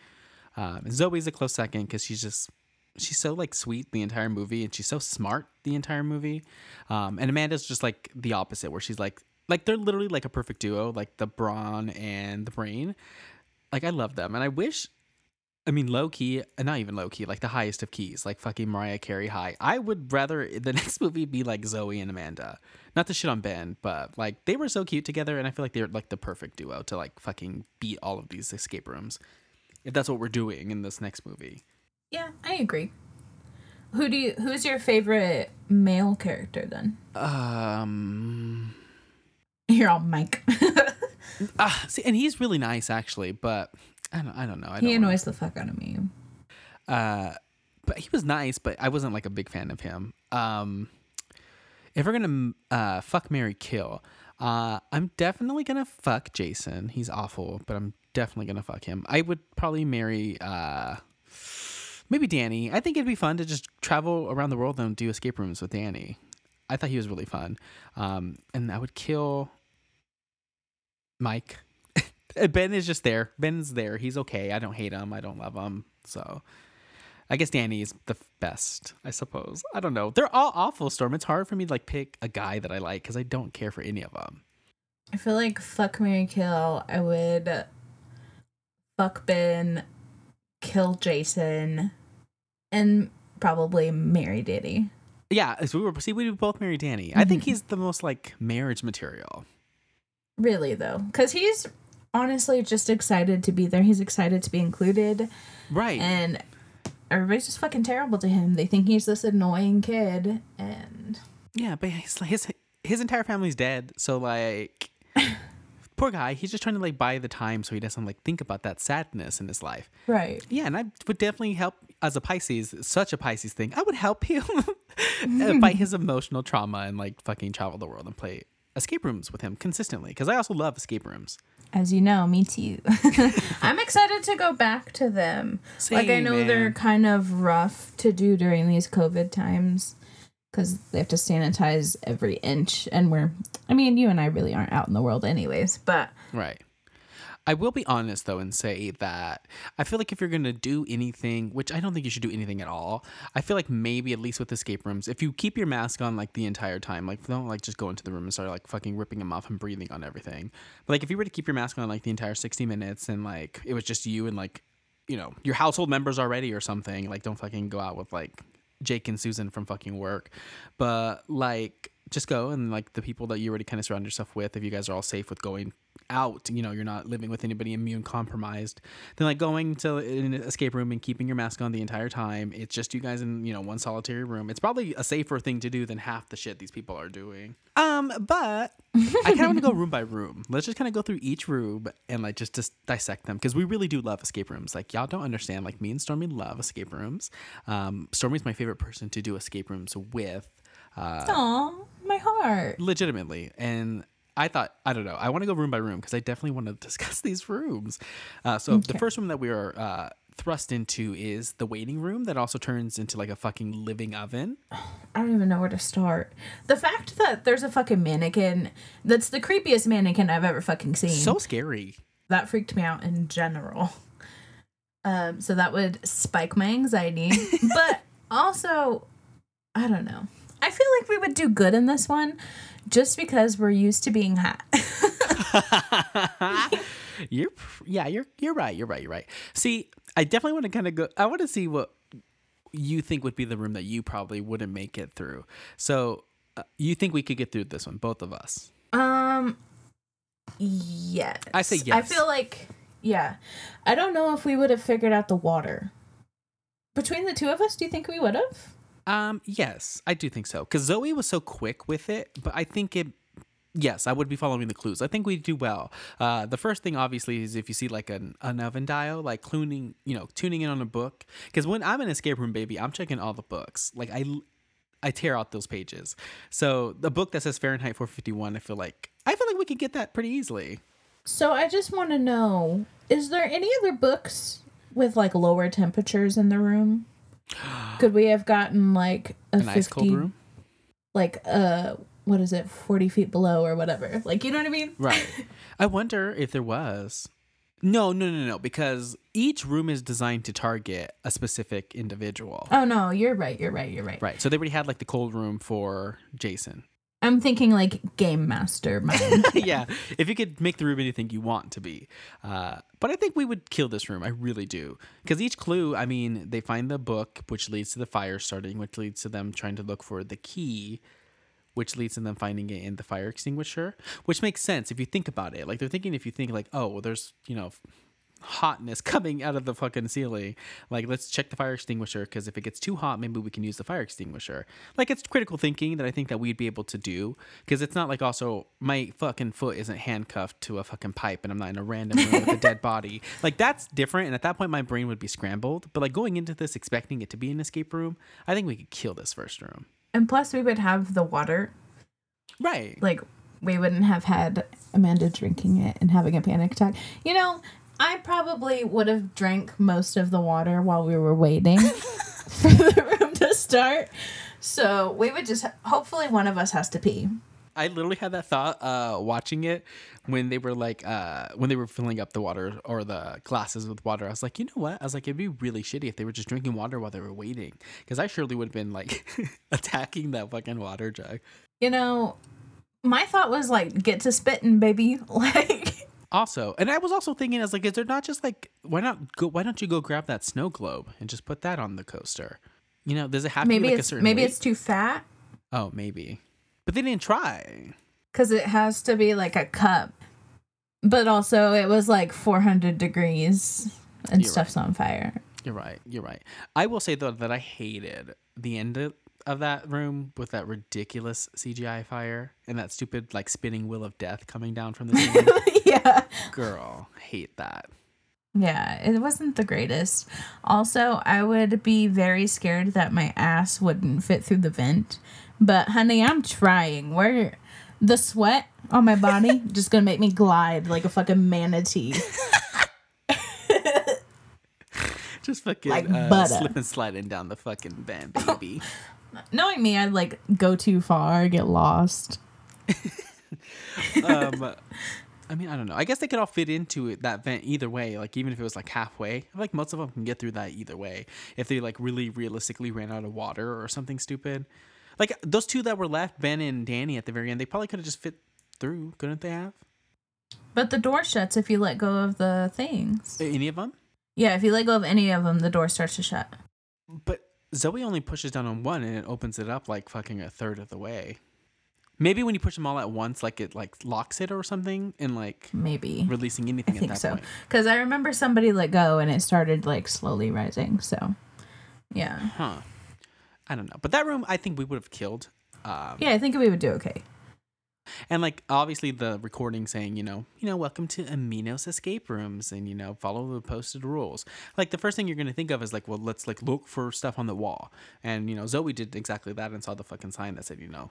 Um, Zoe's a close second because she's just she's so like sweet the entire movie, and she's so smart the entire movie. Um, and Amanda's just like the opposite, where she's like like they're literally like a perfect duo, like the brawn and the brain. Like I love them, and I wish. I mean, low key, not even low key, like the highest of keys, like fucking Mariah Carey high. I would rather <laughs> the next movie be like Zoe and Amanda. Not to shit on Ben, but like they were so cute together, and I feel like they're like the perfect duo to like fucking beat all of these escape rooms. If that's what we're doing in this next movie.
Yeah, I agree. Who do you? Who's your favorite male character then?
Um, <laughs>
You're all Mike. <laughs>
ah, see, and he's really nice actually, but I don't, I don't know. I
he
don't
annoys the fuck out of me.
uh but he was nice but i wasn't like a big fan of him. Um if we're gonna uh fuck mary kill uh i'm definitely gonna fuck jason. He's awful but i'm definitely gonna fuck him. I would probably marry uh maybe danny. I think it'd be fun to just travel around the world and do escape rooms with danny. I thought he was really fun. Um and i would kill mike ben is just there ben's there he's okay i don't hate him i don't love him so I guess Danny is the best, I suppose. I don't know. They're all awful, Storm. It's hard for me to like pick a guy that I like because I don't care for any of them.
I feel like fuck Mary Kill. I would fuck Ben, kill Jason, and probably marry Danny.
Yeah, so we were see we would both marry Danny. I think
Mhm.
he's the most like marriage material.
Really though, because he's honestly just excited to be there. He's excited to be included,
Right.
and everybody's just fucking terrible to him. They think he's this annoying kid, and
yeah, but his his his entire family's dead. So like <laughs> poor guy, he's just trying to like buy the time so he doesn't like think about that sadness in his life.
right.
Yeah, and I would definitely help as a Pisces, such a Pisces thing. I would help him <laughs> <laughs> fight his emotional trauma and like fucking travel the world and play escape rooms with him consistently because I also love escape rooms.
As you know, me too. <laughs> I'm excited to go back to them. like I
Same,
know they're kind of rough to do during these COVID times because they have to sanitize every inch, and we're. I mean, you and I really aren't out in the world, anyways. But
Right. I will be honest though and say that I feel like if you're gonna do anything, which I don't think you should do anything at all, I feel like maybe at least with escape rooms, if you keep your mask on like the entire time, like don't like just go into the room and start like fucking ripping them off and breathing on everything. But like if you were to keep your mask on like the entire sixty minutes and like it was just you and like you know your household members already or something, like don't fucking go out with like Jake and Susan from fucking work, but like just go and like the people that you already kind of surround yourself with, if you guys are all safe with going out, you know, you're not living with anybody immune compromised, then like going to an escape room and keeping your mask on the entire time, it's just you guys in, you know, one solitary room. It's probably a safer thing to do than half the shit these people are doing. Um, but I kind of want to go <laughs> room by room. Let's just kind of go through each room and like just just dissect them because we really do love escape rooms. Like y'all don't understand. Like me and Stormy love escape rooms. Um, Stormy's my favorite person to do escape rooms with. Uh,
Aw, my heart.
legitimately and i thought i don't know i want to go room by room because i definitely want to <laughs> discuss these rooms uh, so the first room that we are uh, thrust into is the waiting room that also turns into like a fucking living oven
I don't even know where to start. The fact that there's a fucking mannequin that's the creepiest mannequin I've ever fucking seen.
so scary
that freaked me out in general. Um, so that would spike my anxiety. <laughs> but also, I don't know. I feel like we would do good in this one just because we're used to being hot. <laughs>
You're yeah, you're you're right. You're right. You're right. See, I definitely want to kind of go. I want to see what you think would be the room that you probably wouldn't make it through. So, uh, you think we could get through this one, both of us?
um yes.
I say yes.
I feel like yeah. I don't know if we would have figured out the water. Between the two of us, do you think we would have?
Um, yes, I do think so. Because Zoe was so quick with it, but I think it. Yes, I would be following the clues. I think we do well. Uh, the first thing, obviously, is if you see like an, an oven dial, like tuning, you know, tuning in on a book. Because when I'm an escape room baby, I'm checking all the books. Like I, I tear out those pages. So the book that says Fahrenheit 451, I feel like I feel like we could get that pretty easily.
So I just want to know: Is there any other books with like lower temperatures in the room? Could we have gotten like a
An ice cold room,
like uh, what is it, forty feet below or whatever? Like you know what I mean?
right? <laughs> I wonder if there was. No, no, no, no. Because each room is designed to target a specific individual.
Oh no, you're right. You're right. You're right.
Right. So they already had like the cold room for Jason.
I'm thinking like game master mind. <laughs>
yeah. If you could make the room anything you want to be. Uh, but I think we would kill this room. I really do. Because each clue, I mean, they find the book, which leads to the fire starting, which leads to them trying to look for the key, which leads to them finding it in the fire extinguisher, which makes sense if you think about it. Like they're thinking if you think like, oh, well, there's, you know, hotness <laughs> coming out of the fucking ceiling. Like, let's check the fire extinguisher because if it gets too hot, maybe we can use the fire extinguisher. Like, it's critical thinking that I think that we'd be able to do because it's not like also my fucking foot isn't handcuffed to a fucking pipe and I'm not in a random room with a dead <laughs> body. Like, that's different. And at that point, my brain would be scrambled. But like going into this expecting it to be an escape room, I think we could kill this first room.
and plus, we would have the water.
Right.
Like we wouldn't have had Amanda drinking it and having a panic attack. You know, I probably would have drank most of the water while we were waiting <laughs> <laughs> for the room to start. So we would just hopefully one of us has to pee.
I literally had that thought uh, watching it when they were like uh, when they were filling up the water or the glasses with water. I was like, you know what? I was like, it'd be really shitty if they were just drinking water while they were waiting, because I surely would have been like <laughs> attacking that fucking water jug.
You know, my thought was like get to spitting, baby. Like
Also, and I was also thinking, I was like, is there not just like why not go? Why don't you go grab that snow globe and just put that on the coaster? You know, does it have to be like a certain?
maybe
weight?
it's too fat
oh maybe, but they didn't try.
because it has to be like a cup. But also, it was like 400 degrees and
You're
stuff's on fire.
You're right. You're right. I will say though that I hated the end of, of that room with that ridiculous CGI fire and that stupid like spinning wheel of death coming down from the <laughs> ceiling.
yeah.
Girl, hate that.
Yeah, it wasn't the greatest. Also, I would be very scared that my ass wouldn't fit through the vent. But honey, I'm trying. Where the sweat on my body <laughs> just gonna make me glide like a fucking manatee.
Just fucking
Like
uh, sliding down the fucking band, <laughs> baby.
Knowing me, I'd like go too far, get lost.
um, I mean, I don't know. I guess they could all fit into it, that vent either way. Like even if it was like halfway, like most of them can get through that either way. If they like really realistically ran out of water or something stupid, like those two that were left, Ben and Danny at the very end, they probably could have just fit through, couldn't they have?
But the door shuts if you let go of the things.
Any of them?
Yeah, if you let go of any of them, the door starts to shut.
But Zoe only pushes down on one and it opens it up like fucking a third of the way. Maybe when you push them all at once, like it like locks it or something, and like
Maybe.
releasing
I
anything at
think
that
so. Because I remember somebody let go and it started like slowly rising. So, yeah.
Huh. I don't know. But that room, I think we would have killed. Um,
Yeah, I think we would do okay.
And like obviously the recording saying, you know, you know, welcome to Aminos escape rooms and you know, follow the posted rules. Like the first thing you're gonna think of is like, well, let's like look for stuff on the wall. And you know, Zoe did exactly that and saw the fucking sign that said, you know,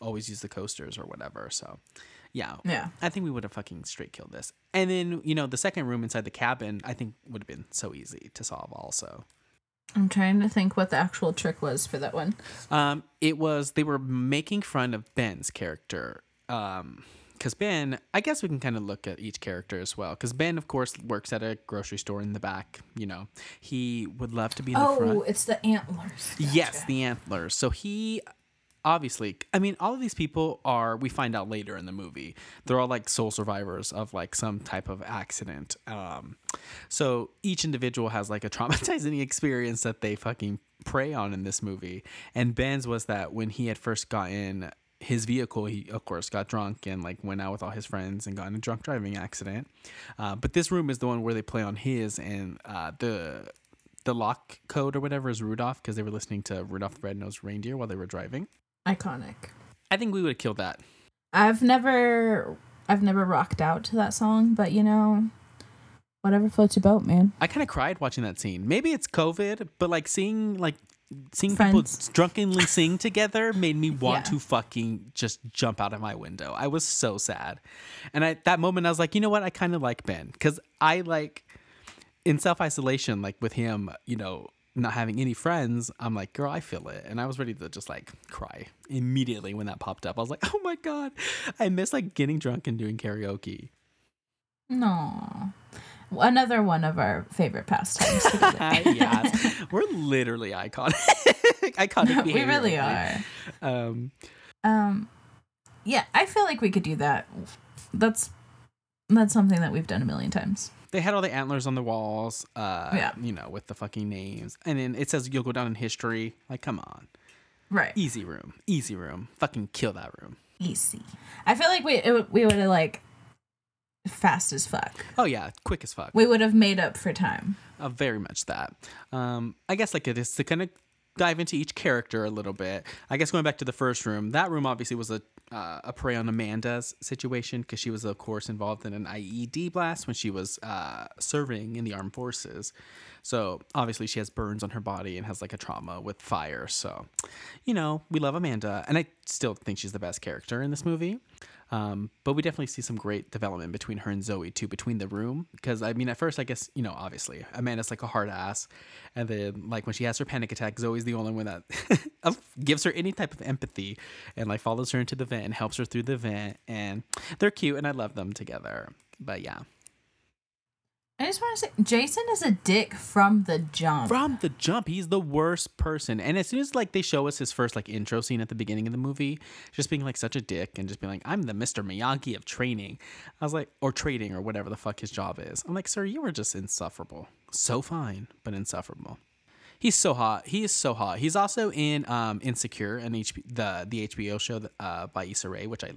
always use the coasters or whatever. So yeah.
Yeah.
I think we would have fucking straight killed this. And then, you know, the second room inside the cabin, I think would have been so easy to solve also.
I'm trying to think what the actual trick was for that one.
Um, it was they were making fun of Ben's character. Um, because Ben, I guess we can kind of look at each character as well. Because Ben, of course, works at a grocery store in the back. You know, he would love to be in the front.
Oh, it's the antlers.
Yes, the antlers. So he obviously, I mean, all of these people are. We find out later in the movie, they're all like sole survivors of like some type of accident. Um, so each individual has like a <laughs> traumatizing experience that they fucking prey on in this movie. And Ben's was that when he had first gotten his vehicle, he of course got drunk and like went out with all his friends and got in a drunk driving accident. Uh, but this room is the one where they play on his and uh, the the lock code or whatever is Rudolph because they were listening to Rudolph the Red-Nosed Reindeer while they were driving.
Iconic.
I think we would have killed that.
I've never I've never rocked out to that song, but you know, whatever floats your boat, man.
I kind of cried watching that scene. Maybe it's COVID, but like seeing like seeing
Friends.
people drunkenly sing together made me want
Yeah.
to fucking just jump out of my window. I was so sad. And at that moment I was like, "You know what? I kind of like Ben cuz I like in self-isolation like with him, you know, not having any friends, I'm like, girl, I feel it. And I was ready to just like cry immediately when that popped up. I was like, <laughs> oh my God, I miss like getting drunk and doing karaoke.
No. Another one of our favorite pastimes <laughs>
yes, we're literally iconic. <laughs> iconic <laughs>
we really
right?
are.
Um,
Um yeah, I feel like we could do that. That's that's something that we've done a million times.
they had all the antlers on the walls, uh,
Yeah.
you know, with the fucking names. And then it says you'll go down in history. Like, come on.
Right.
Easy room. Easy room. Fucking kill that room.
Easy. I feel like we it, we would have like fast as fuck.
Oh, yeah. Quick as fuck.
We would have made up for time.
Uh, very much that. Um, I guess like it is to kind of dive into each character a little bit. I guess going back to the first room, that room obviously was a uh, a prey on Amanda's situation because she was of course involved in an IED blast when she was uh, serving in the armed forces. So obviously she has burns on her body and has like a trauma with fire. So, you know, we love Amanda, and I still think she's the best character in this movie. Um, but we definitely see some great development between her and Zoe too, between the room. Because I mean, at first, I guess you know, obviously, Amanda's like a hard ass, and then like when she has her panic attack, Zoe's the only one that <laughs> gives her any type of empathy and like follows her into the vent and helps her through the vent, and they're cute, and I love them together. But yeah,
I just want to say Jason is a dick from the jump.
from the jump, he's the worst person. And as soon as like they show us his first like intro scene at the beginning of the movie, just being like such a dick and just being like, I'm the Mr. Miyagi of training. I was like, or trading or whatever the fuck his job is. I'm like, sir, you are just insufferable. So fine, but insufferable. He's so hot. He is so hot. He's also in um Insecure and HP, the the HBO show that, uh, by Issa Rae, which I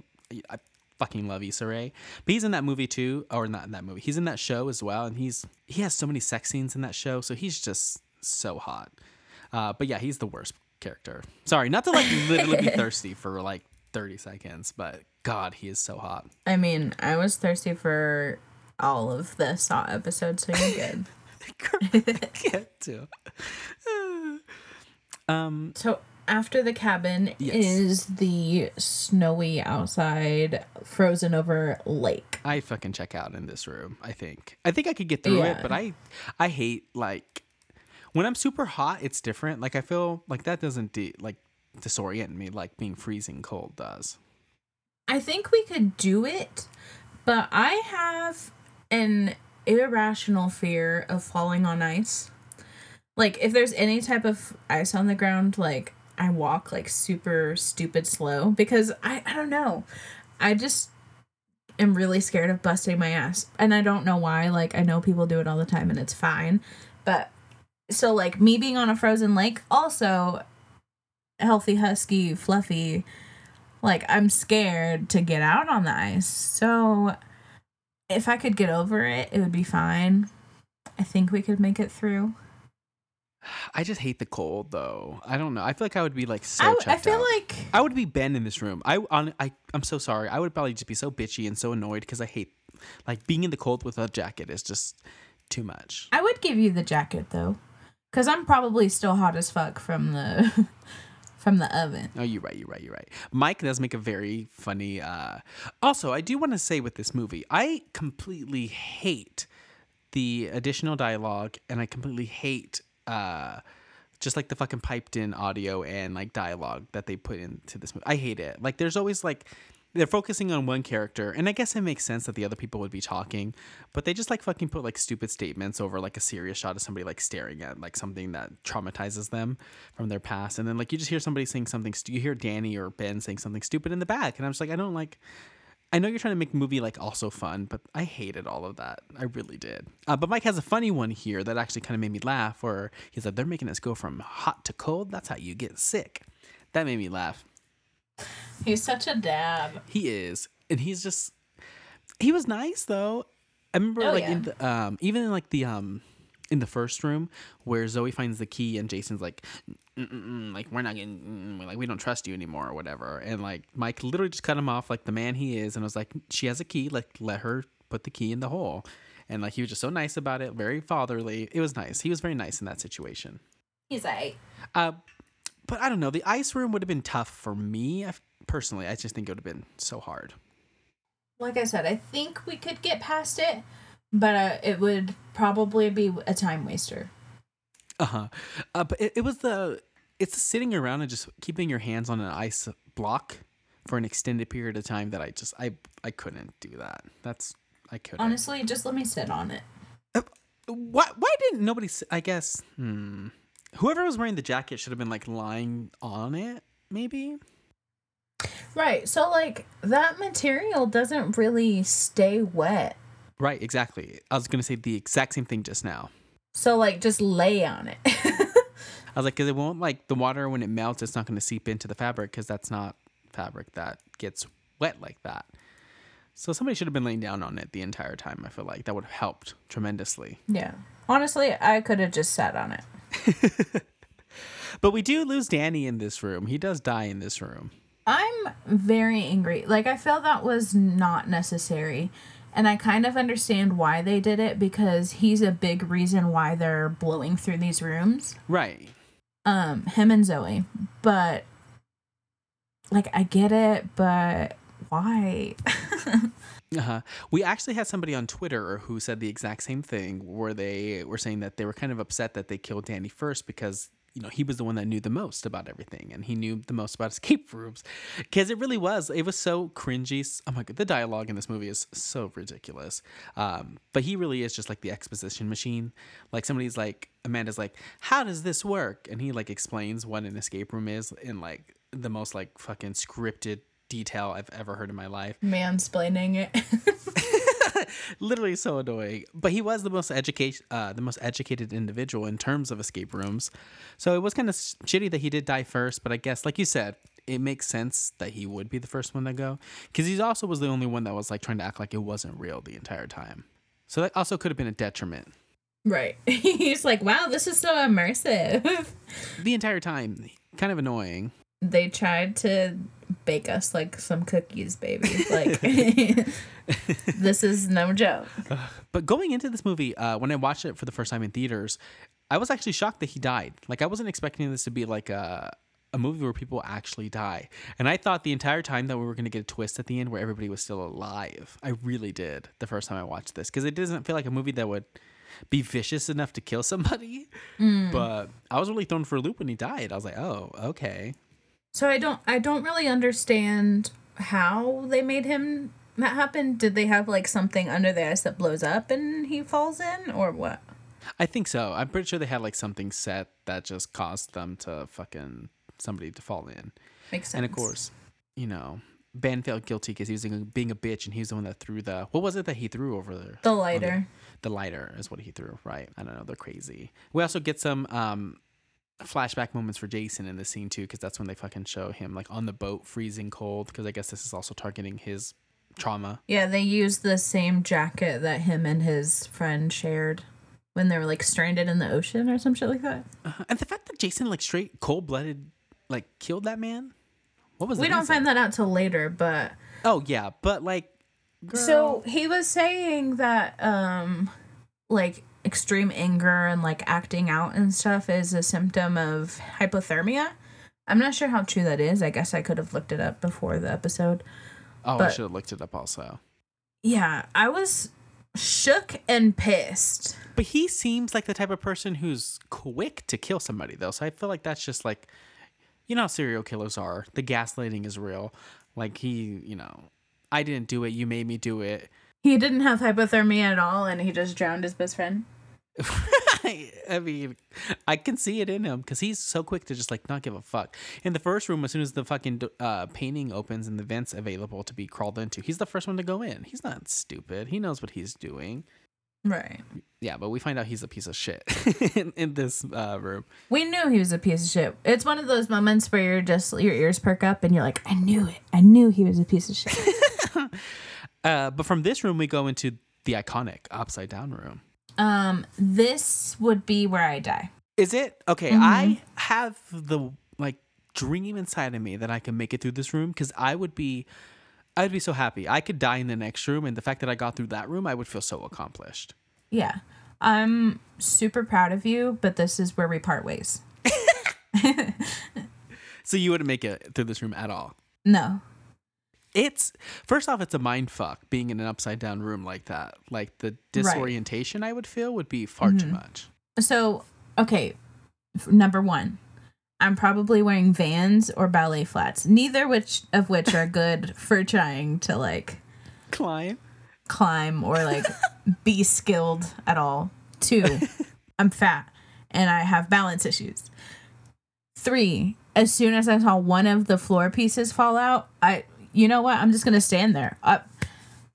I fucking love Issa Rae. But he's in that movie too, or not in that movie. He's in that show as well, and he's he has so many sex scenes in that show, so he's just so hot. Uh, but yeah, he's the worst character. Sorry, not to like <laughs> literally be thirsty for like thirty seconds, but God, he is so hot.
I mean, I was thirsty for all of the Saw episodes, so you're good. <laughs>
Get to. <sighs> um,
so after the cabin
Yes.
is the snowy outside, frozen over lake.
I fucking check out in this room. I think. I think I could get through it, but I, I hate like when I'm super hot. It's different. Like I feel like that doesn't de- like disorient me like being freezing cold does.
I think we could do it, but I have an irrational fear of falling on ice. Like if there's any type of ice on the ground, like I walk like super stupid slow because I I don't know. I just am really scared of busting my ass. And I don't know why. Like I know people do it all the time and it's fine. But so like me being on a frozen lake also healthy husky fluffy like I'm scared to get out on the ice. So if I could get over it, it would be fine. I think we could make it through.
I just hate the cold though. I don't know. I feel like I would be like so.
I, I feel
out.
like
I would be Ben in this room. I on I I'm so sorry. I would probably just be so bitchy and so annoyed because I hate like being in the cold with a jacket is just too much.
I would give you the jacket though, because I'm probably still hot as fuck from the <laughs> from the oven.
Oh, you're right. You're right. You're right. Mike does make a very funny. Uh, also, I do want to say with this movie, I completely hate the additional dialogue, and I completely hate uh, just like the fucking piped in audio and like dialogue that they put into this movie. I hate it. Like, there's always like they're focusing on one character, and I guess it makes sense that the other people would be talking, but they just like fucking put like stupid statements over like a serious shot of somebody like staring at like something that traumatizes them from their past, and then like you just hear somebody saying something. Stu- you hear Danny or Ben saying something stupid in the back, and I'm just like, I don't like. I know you're trying to make the movie like also fun, but I hated all of that. I really did. Uh, but Mike has a funny one here that actually kind of made me laugh. Where he said they're making us go from hot to cold. That's how you get sick. That made me laugh.
He's such a dad.
He is, and he's just he was nice though. I remember
Oh,
like in
yeah.
the um even in like the um in the first room where Zoe finds the key and Jason's like like we're not getting mm, like we don't trust you anymore or whatever. And like Mike literally just cut him off like the man he is and was like she has a key like let her put the key in the hole. And like he was just so nice about it very fatherly. It was nice. He was very nice in that situation.
He's a.
uh but I don't know. The ice room would have been tough for me. I- personally I just think it would have been so hard.
Like I said, I think we could get past it, but uh, it would probably be a time waster.
Uh-huh. Uh But it, it was the it's sitting around and just keeping your hands on an ice block for an extended period of time that I just I I couldn't do that. That's I couldn't.
Honestly, just let me sit on it.
Why why didn't nobody? I guess hmm. Whoever was wearing the jacket should have been like lying on it. Maybe.
Right. So, like, that material doesn't really stay wet.
Right. Exactly. I was gonna say the exact same thing just now.
So, like, just lay on it. <laughs>
I was like, because it won't like the water when it melts, it's not going to seep into the fabric because that's not fabric that gets wet like that. So somebody should have been laying down on it the entire time. I feel like that would have helped tremendously.
yeah. Honestly, I could have just sat on it. <laughs>
But we do lose Danny in this room. He does die in this room.
I'm very angry. Like, I feel that was not necessary. And I kind of understand why they did it because he's a big reason why they're blowing through these rooms.
Right.
Um, him and Zoe. But, like, I get it, but why? <laughs>
Uh-huh. We actually had somebody on Twitter who said the exact same thing, where they were saying that they were kind of upset that they killed Danny first because you know he was the one that knew the most about everything, and he knew the most about <laughs> escape rooms, because it really was. It was so cringy. Oh my god, the dialogue in this movie is so ridiculous. Um, but he really is just like the exposition machine. Like somebody's like Amanda's like, "How does this work?" And he like explains what an escape room is in like the most like fucking scripted detail I've ever heard in my life
Mansplaining it. <laughs> <laughs>
literally so annoying. But he was the most education, uh, the most educated individual in terms of escape rooms. So it was kind of shitty that he did die first. But I guess, like you said, it makes sense that he would be the first one to go because he also was the only one that was like trying to act like it wasn't real the entire time. So that also could have been a detriment
right. <laughs> he's like, wow, this is so immersive. <laughs>
the entire time. Kind of annoying.
they tried to bake us like some cookies, baby. <laughs> Like <laughs> this is no joke. <sighs>
But going into this movie, uh, when I watched it for the first time in theaters, I was actually shocked that he died. Like I wasn't expecting this to be like a a movie where people actually die. And I thought the entire time that we were going to get a twist at the end where everybody was still alive. I really did the first time I watched this because it doesn't feel like a movie that would be vicious enough to kill somebody. But I was really thrown for a loop when he died. I was like, "Oh, okay."
So I don't I don't really understand how they made him that happen. Did they have like something under the ice that blows up and he falls in or what?
I think so. I'm pretty sure they had like something set that just caused them to fucking somebody to fall in.
Makes sense.
And of course, you know, Ben felt guilty because he was being a bitch, and he was the one that threw the what was it that he threw over there?
the lighter.
The lighter is what he threw, right? I don't know. They're crazy. We also get some um flashback moments for Jason in the scene too, because that's when they fucking show him like on the boat, freezing cold. Because I guess this is also targeting his trauma.
Yeah, they used the same jacket that him and his friend shared when they were like stranded in the ocean or some shit like that.
Uh, and the fact that Jason like straight cold blooded like killed that man. What was
We don't
reason?
find that out till later, but
Oh yeah, but like. Girl.
So he was saying that um like extreme anger and like acting out and stuff is a symptom of hypothermia. I'm not sure how true that is. I guess I could have looked it up before the episode.
oh, I should have looked it up also.
Yeah, I was shook and pissed.
But he seems like the type of person who's quick to kill somebody, though. So I feel like that's just like, you know, how serial killers are. The gaslighting is real. Like he, you know, I didn't do it. You made me do it.
He didn't have hypothermia at all, and he just drowned his best friend. <laughs>
I mean, I can see it in him because he's so quick to just like not give a fuck. In the first room, as soon as the fucking uh, painting opens and the vents available to be crawled into, he's the first one to go in. He's not stupid. He knows what he's doing.
Right.
Yeah, but we find out he's a piece of shit <laughs> in, in this uh, room.
We knew he was a piece of shit. It's one of those moments where you're just your ears perk up and you're like, I knew it. I knew he was a piece of shit. <laughs>
Uh, but from this room, we go into the iconic upside down room.
um, this would be where I die.
Is it okay? I have the like dream inside of me that I can make it through this room because I would be, I would be so happy. I could die in the next room, and the fact that I got through that room, I would feel so accomplished.
Yeah. I'm super proud of you, but this is where we part ways. <laughs>
So you wouldn't make it through this room at all.
No.
It's first off, it's a mind fuck being in an upside down room like that. Like the disorientation I would feel would be far too mm-hmm. much.
So, okay, number one, I'm probably wearing Vans or ballet flats, neither which of which are good <laughs> for trying to like
Climb.
climb or like <laughs> be skilled at all. Two, <laughs> I'm fat and I have balance issues. Three, as soon as I saw one of the floor pieces fall out, I, you know what? I'm just gonna stand there. I,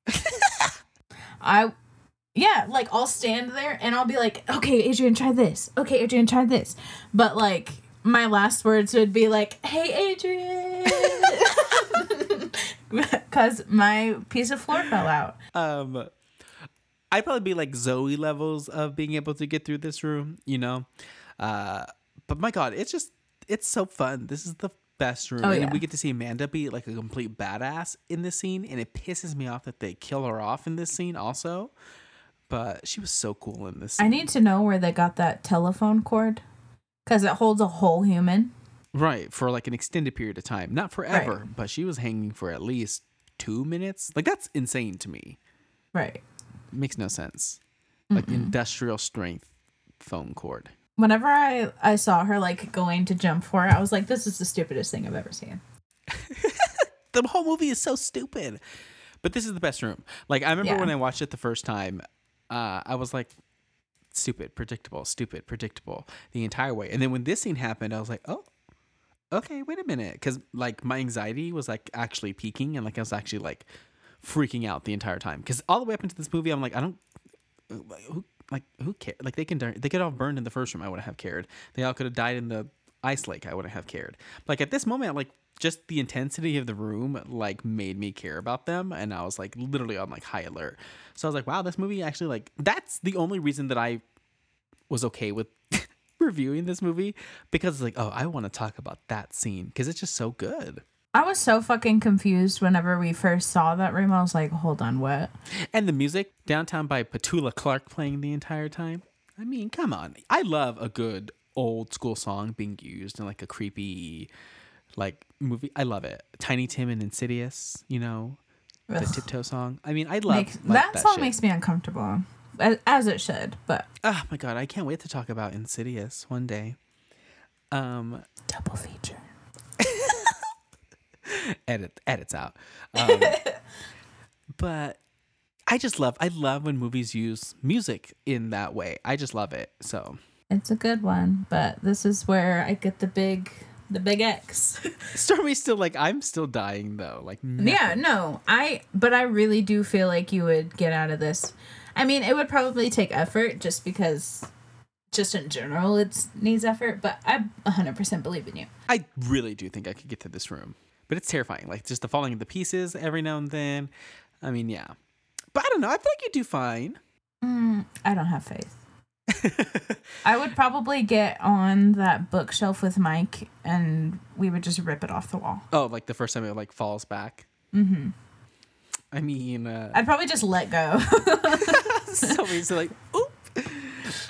<laughs> I, yeah, like I'll stand there and I'll be like, okay, Adrian, try this. Okay, Adrian, try this. But like, my last words would be like, hey, Adrian. <laughs> Because my piece of floor fell out.
um I'd probably be like Zoe levels of being able to get through this room, you know. Uh but my god, it's just it's so fun. This is the best room.
Oh,
and
yeah.
we get to see Amanda be like a complete badass in this scene and it pisses me off that they kill her off in this scene also. But she was so cool in this
I need to know where they got that telephone cord because it holds a whole human.
right, for like an extended period of time. Not forever, but she was hanging for at least 2 minutes. Like that's insane to me.
Right.
makes no sense. Like industrial strength phone cord.
Whenever I I saw her like going to jump for it, I was like, "This is the stupidest thing I've ever seen." <laughs>
the whole movie is so stupid. But this is the best room. Like I remember
Yeah.
when I watched it the first time, uh, I was like, stupid, predictable, stupid, predictable the entire way. And then when this scene happened, I was like, oh, okay, wait a minute, because like my anxiety was like actually peaking, and like I was actually like freaking out the entire time. Because all the way up into this movie, I'm like, I don't. Who, like who cared? Like they can they could all burned in the first room. I wouldn't have cared. They all could have died in the ice lake. I wouldn't have cared. Like at this moment, like just the intensity of the room like made me care about them, and I was like literally on like high alert. So I was like, wow, this movie actually like that's the only reason that I was okay with <laughs> reviewing this movie because like, oh, I want to talk about that scene because it's just so good.
I was so fucking confused whenever we first saw that room. I was like, "Hold on, what?"
And the music downtown by Petula Clark playing the entire time. I mean, come on. I love a good old school song being used in like a creepy like movie. I love it. Tiny Tim and Insidious, you know, the tiptoe song. I mean, I love
Makes,
like
that, song
shit.
makes me uncomfortable, as, as it should. But
Oh my god, I can't wait to talk about Insidious one day. Um
double feature. <laughs>
edit edits out. Um, <laughs> but I just love I love when movies use music in that way. I just love it. So
It's a good one, but this is where I get the big, the big X. <laughs>
Stormy's still like I'm still dying though. Like
Yeah, no, I but I really do feel like you would get out of this. I mean, it would probably take effort just because just in general it needs effort, but I 100% believe in you.
I really do think I could get to this room. But it's terrifying. Like just the falling of the pieces every now and then. I mean, yeah. But I don't know. I feel like you'd do fine.
Mm, I don't have faith. <laughs> I would probably get on that bookshelf with Mike and we would just rip it off the wall.
oh, like the first time it like falls back. Mm-hmm. I mean, uh,
I'd probably just let go. <laughs>
so easy like, oop,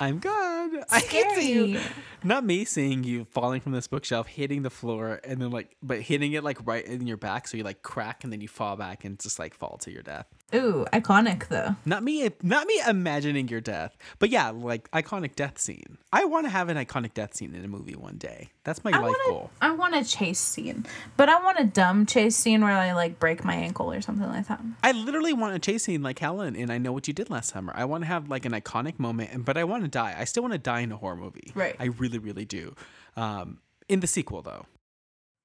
I'm gone. I can see you. Not me seeing you falling from this bookshelf, hitting the floor, and then like, but hitting it like right in your back, so you like crack, and then you fall back and just like fall to your death.
Ooh, iconic though.
Not me, not me imagining your death, but yeah, like iconic death scene. I want to have an iconic death scene in a movie one day. That's my
I
life
want
goal.
I want a chase scene, but I want a dumb chase scene where I like break my ankle or something like that.
I literally want a chase scene like Helen, and I know what you did last summer. I want to have like an iconic moment, and- but I want to die. I still want to die in a horror movie.
Right.
I really, really do. Um, in the sequel, though.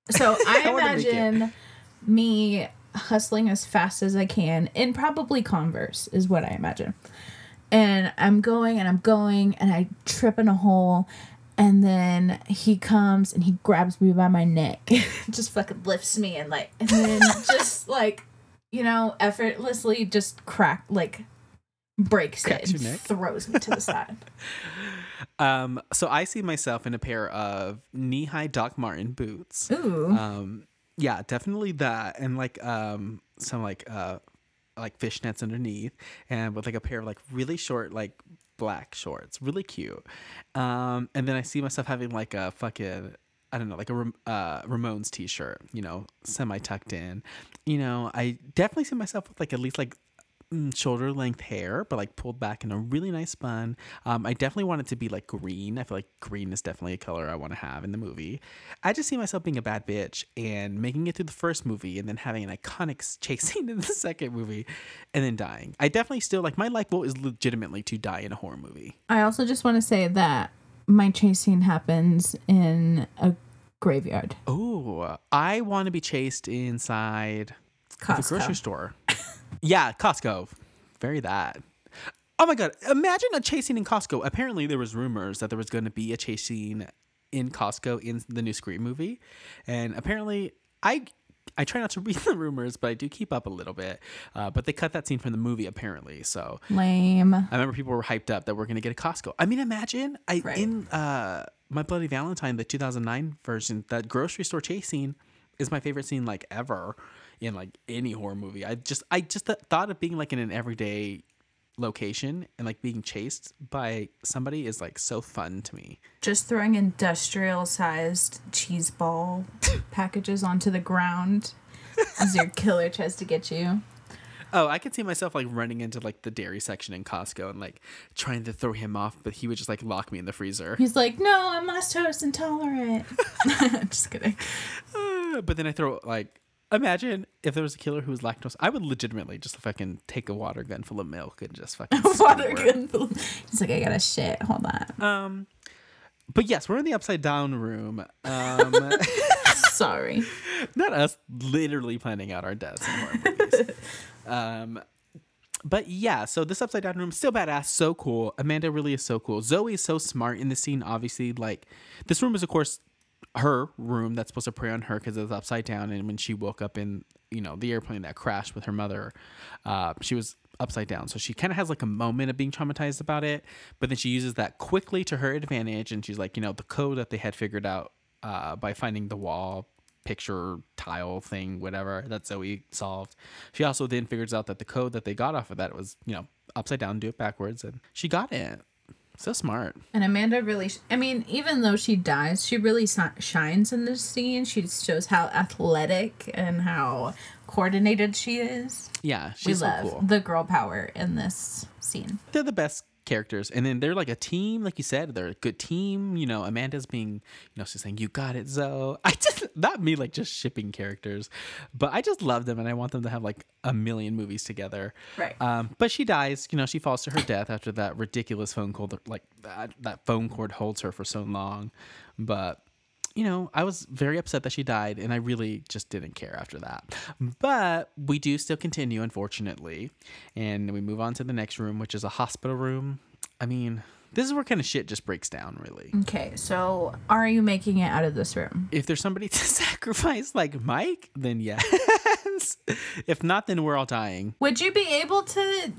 So <laughs> I,
I wanna make it.
imagine me hustling as fast as I can in probably Converse is what I imagine. And I'm going and I'm going and I trip in a hole and then he comes and he grabs me by my neck. <laughs> just fucking lifts me and like and then <laughs> just like you know, effortlessly just crack like breaks
Cracks
it and throws me to the side.
Um, so I see myself in a pair of knee-high Doc Marten boots.
Ooh.
Um, yeah, definitely that, and like um, some like uh, like fishnets underneath, and with like a pair of like really short like black shorts, really cute. Um, and then I see myself having like a fucking I don't know, like a uh, Ramones t-shirt, you know, semi tucked in. You know, I definitely see myself with like at least like shoulder length hair, but like pulled back in a really nice bun. Um, I definitely want it to be like green. I feel like green is definitely a color I want to have in the movie. I just see myself being a bad bitch and making it through the first movie and then having an iconic chase <laughs> scene in the second movie and then dying. I definitely still like my life goal is legitimately to die in a horror movie.
I also just want to say that my chase scene happens in a graveyard.
Oh, I want to be chased inside of a grocery store. Yeah, Costco. Very that. Oh my god! Imagine a chase scene in Costco. Apparently, there was rumors that there was going to be a chase scene in Costco in the new Scream movie, and apparently, I I try not to <laughs> read the rumors, but I do keep up a little bit. Uh, but they cut that scene from the movie apparently, so
Lame.
I remember people were hyped up that we're gonna get a Costco. I mean, imagine I
Right.
in uh my Bloody Valentine, the 2009 version, that grocery store chase scene is my favorite scene like ever in like any horror movie. I just I just th- thought of being like in an everyday location and like being chased by somebody is like so fun to me.
Just throwing industrial sized cheese ball <laughs> packages onto the ground as your killer tries to get you.
Oh, I could see myself like running into like the dairy section in Costco and like trying to throw him off, but he would just like lock me in the freezer.
He's like, no, I'm lactose intolerant. <laughs> just kidding.
Uh, <laughs> but then I throw like imagine if there was a killer who was lactose. I would legitimately just fucking take a water gun full of milk and just fucking <laughs>
Water gun. full- He's like, I got a shit. Hold on.
Um, but yes, we're in the upside down room. Um, <laughs>
Sorry.
not us literally planning out our deaths in horror movies. <laughs> um, but yeah, so this upside down room still badass, so cool. Amanda really is so cool. Zoe is so smart in the scene. Obviously, like this room is of course her room that's supposed to prey on her because it's upside down. And when she woke up in you know the airplane that crashed with her mother, uh, she was upside down. So she kind of has like a moment of being traumatized about it, but then she uses that quickly to her advantage. And she's like, you know, the code that they had figured out uh, by finding the wall picture tile thing, whatever that Zoe solved. She also then figures out that the code that they got off of that was, you know, upside down, do it backwards, and she got it. So smart.
And Amanda really, sh- I mean, even though she dies, she really si- shines in this scene. She shows how athletic and how coordinated she is.
Yeah,
We
she's so
love
cool.
the girl power in this scene.
They're the best characters, and then they're like a team, like you said. They're a good team. You know, Amanda's being, you know, she's saying, "You got it, Zoe." <laughs> I just not me like just shipping characters, but I just love them, and I want them to have like a million movies together.
Right.
Um, but she dies. You know, she falls to her death after that ridiculous phone call. that- Like that, that phone cord holds her for so long. But you know, I was very upset that she died, and I really just didn't care after that. But we do still continue, unfortunately, and we move on to the next room, which is a hospital room. I mean, this is where kind of shit just breaks down, really.
Okay, so are you making it out of this room?
If there's somebody <laughs> to sacrifice, like Mike, then yes. <laughs> if not, then we're all dying.
Would you be able to?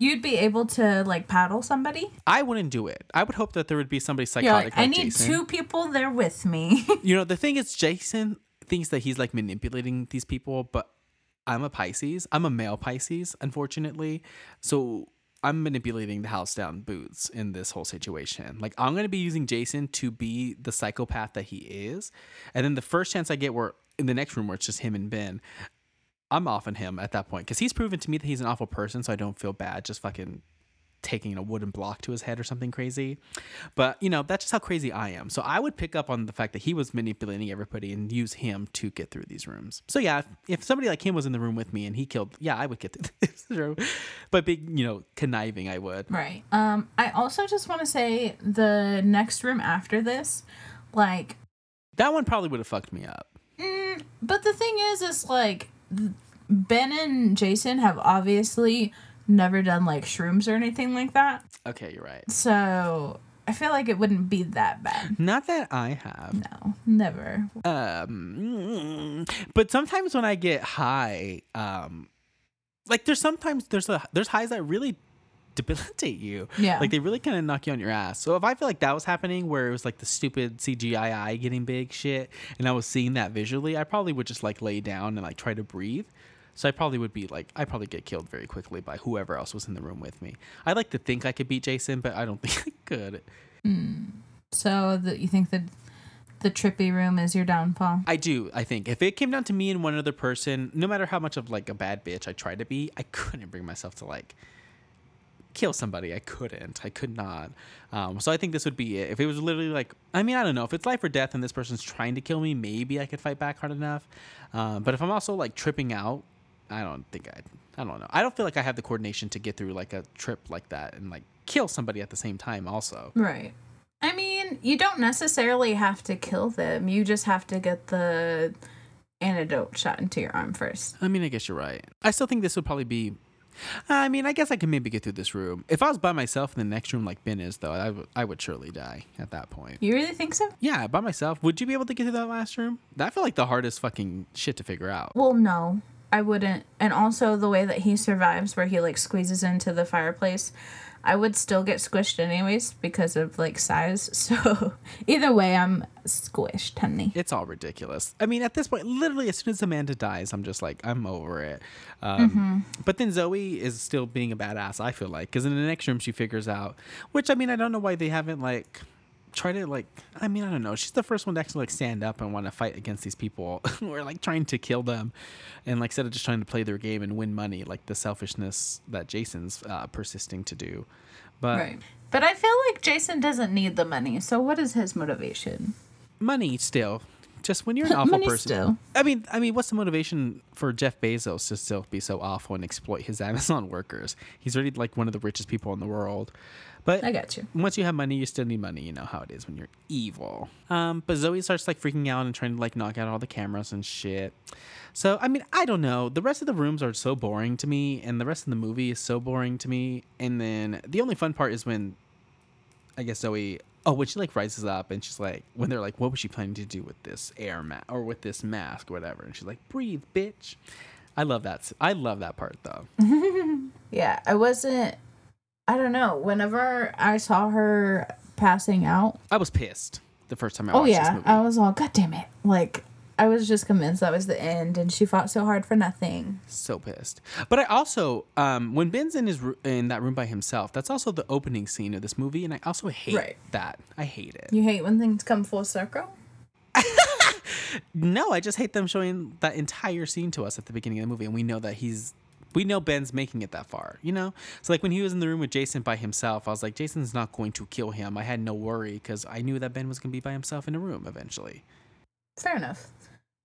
You'd be able to like paddle somebody?
I wouldn't do it. I would hope that there would be somebody psychotic
like, I
like
need
Jason.
two people there with me. <laughs>
You know, the thing is, Jason thinks that he's like manipulating these people, but I'm a Pisces. I'm a male Pisces, unfortunately. So I'm manipulating the house down boots in this whole situation. Like, I'm going to be using Jason to be the psychopath that he is. And then the first chance I get, where in the next room where it's just him and Ben, I'm off on him at that point because he's proven to me that he's an awful person, so I don't feel bad just fucking taking a wooden block to his head or something crazy. But, you know, that's just how crazy I am. So I would pick up on the fact that he was manipulating everybody and use him to get through these rooms. So yeah, if, if somebody like him was in the room with me and he killed, yeah, I would get through <laughs> this room. But big, you know, conniving, I would.
Right. Um, I also just want to say the next room after this, like,
That one probably would have fucked me up.
mm, but the thing is, is like, Ben and Jason have obviously never done like shrooms or anything like that.
Okay, you're right.
So I feel like it wouldn't be that bad.
Not that I have.
No, never.
um but sometimes when i get high um like there's sometimes there's a there's highs that really debilitate you
Yeah.
like they really kind of knock you on your ass so if i feel like that was happening where it was like the stupid cgi getting big shit and i was seeing that visually i probably would just like lay down and like try to breathe so i probably would be like i probably get killed very quickly by whoever else was in the room with me i like to think i could beat jason but i don't <laughs> think i could hmm.
So that you think that the trippy room is your downfall?
I do. I think if it came down to me and one other person, no matter how much of like a bad bitch I tried to be, I <laughs> couldn't bring myself to like kill somebody. I couldn't. I could not. Um, so I think this would be it. If it was literally like, I mean, I don't know. If it's life or death and this person's trying to kill me, maybe I could fight back hard enough. Um, but if I'm also like tripping out, I don't think I'd. I don't know. I don't feel like I have the coordination to get through like a trip like that and like kill somebody at the same time. Also,
Right. I mean, you don't necessarily have to kill them. You just have to get the antidote shot into your arm first.
I mean, I guess you're right. I still think this would probably be. I mean, I guess I could maybe get through this room. If I was by myself in the next room, like Ben is, though, I would I would surely die at that point.
You really think so?
Yeah, by myself. Would you be able to get through that last room? That felt like the hardest fucking shit to figure out.
Well, no, I wouldn't. And also the way that he survives, where he like squeezes into the fireplace, I would still get squished anyways because of like size. <laughs> So either way, I'm squished, honey.
It's all ridiculous. I mean, at this point, literally, as soon as Amanda dies, I'm just like, I'm over it. Um, But then Zoe is still being a badass, I feel like, because in the next room, she figures out, which I mean, I don't know why they haven't like tried to like. I mean, I don't know. She's the first one to actually like stand up and want to fight against these people <laughs> who are like trying to kill them, and like instead of just trying to play their game and win money, like the selfishness that Jason's uh, persisting to do. But Right.
But I feel like Jason doesn't need the money. So what is his motivation?
money still. Just when you're an awful person. I mean, I mean, what's the motivation for Jeff Bezos to still be so awful and exploit his <laughs> Amazon workers? He's already like one of the richest people in the world. But
I got you.
once you have money, you still need money. You know how it is when you're evil. Um, but Zoe starts like freaking out and trying to like knock out all the cameras and shit. So I mean, I don't know. The rest of the rooms are so boring to me, and the rest of the movie is so boring to me. And then the only fun part is when, I guess Zoe. Oh, when she like rises up and she's like, when they're like, what was she planning to do with this air mask or with this mask or whatever? And she's like, breathe, bitch. I love that. I love that part though. <laughs>
Yeah, I wasn't. I don't know. Whenever I saw her passing out,
I was pissed the first time I
oh yeah,
movie.
I was all, God damn it! Like I was just convinced that was the end, and she fought so hard for nothing.
so pissed. But I also, um, when Ben's in his in that room by himself, that's also the opening scene of this movie, and I also hate
Right.
that. I hate it.
You hate when things come full circle. <laughs>
No, I just hate them showing that entire scene to us at the beginning of the movie, and we know that he's. We know Ben's making it that far, you know? So, like, when he was in the room with Jason by himself, I was like, Jason's not going to kill him. I had no worry because I knew that Ben was going to be by himself in a room eventually.
Fair enough.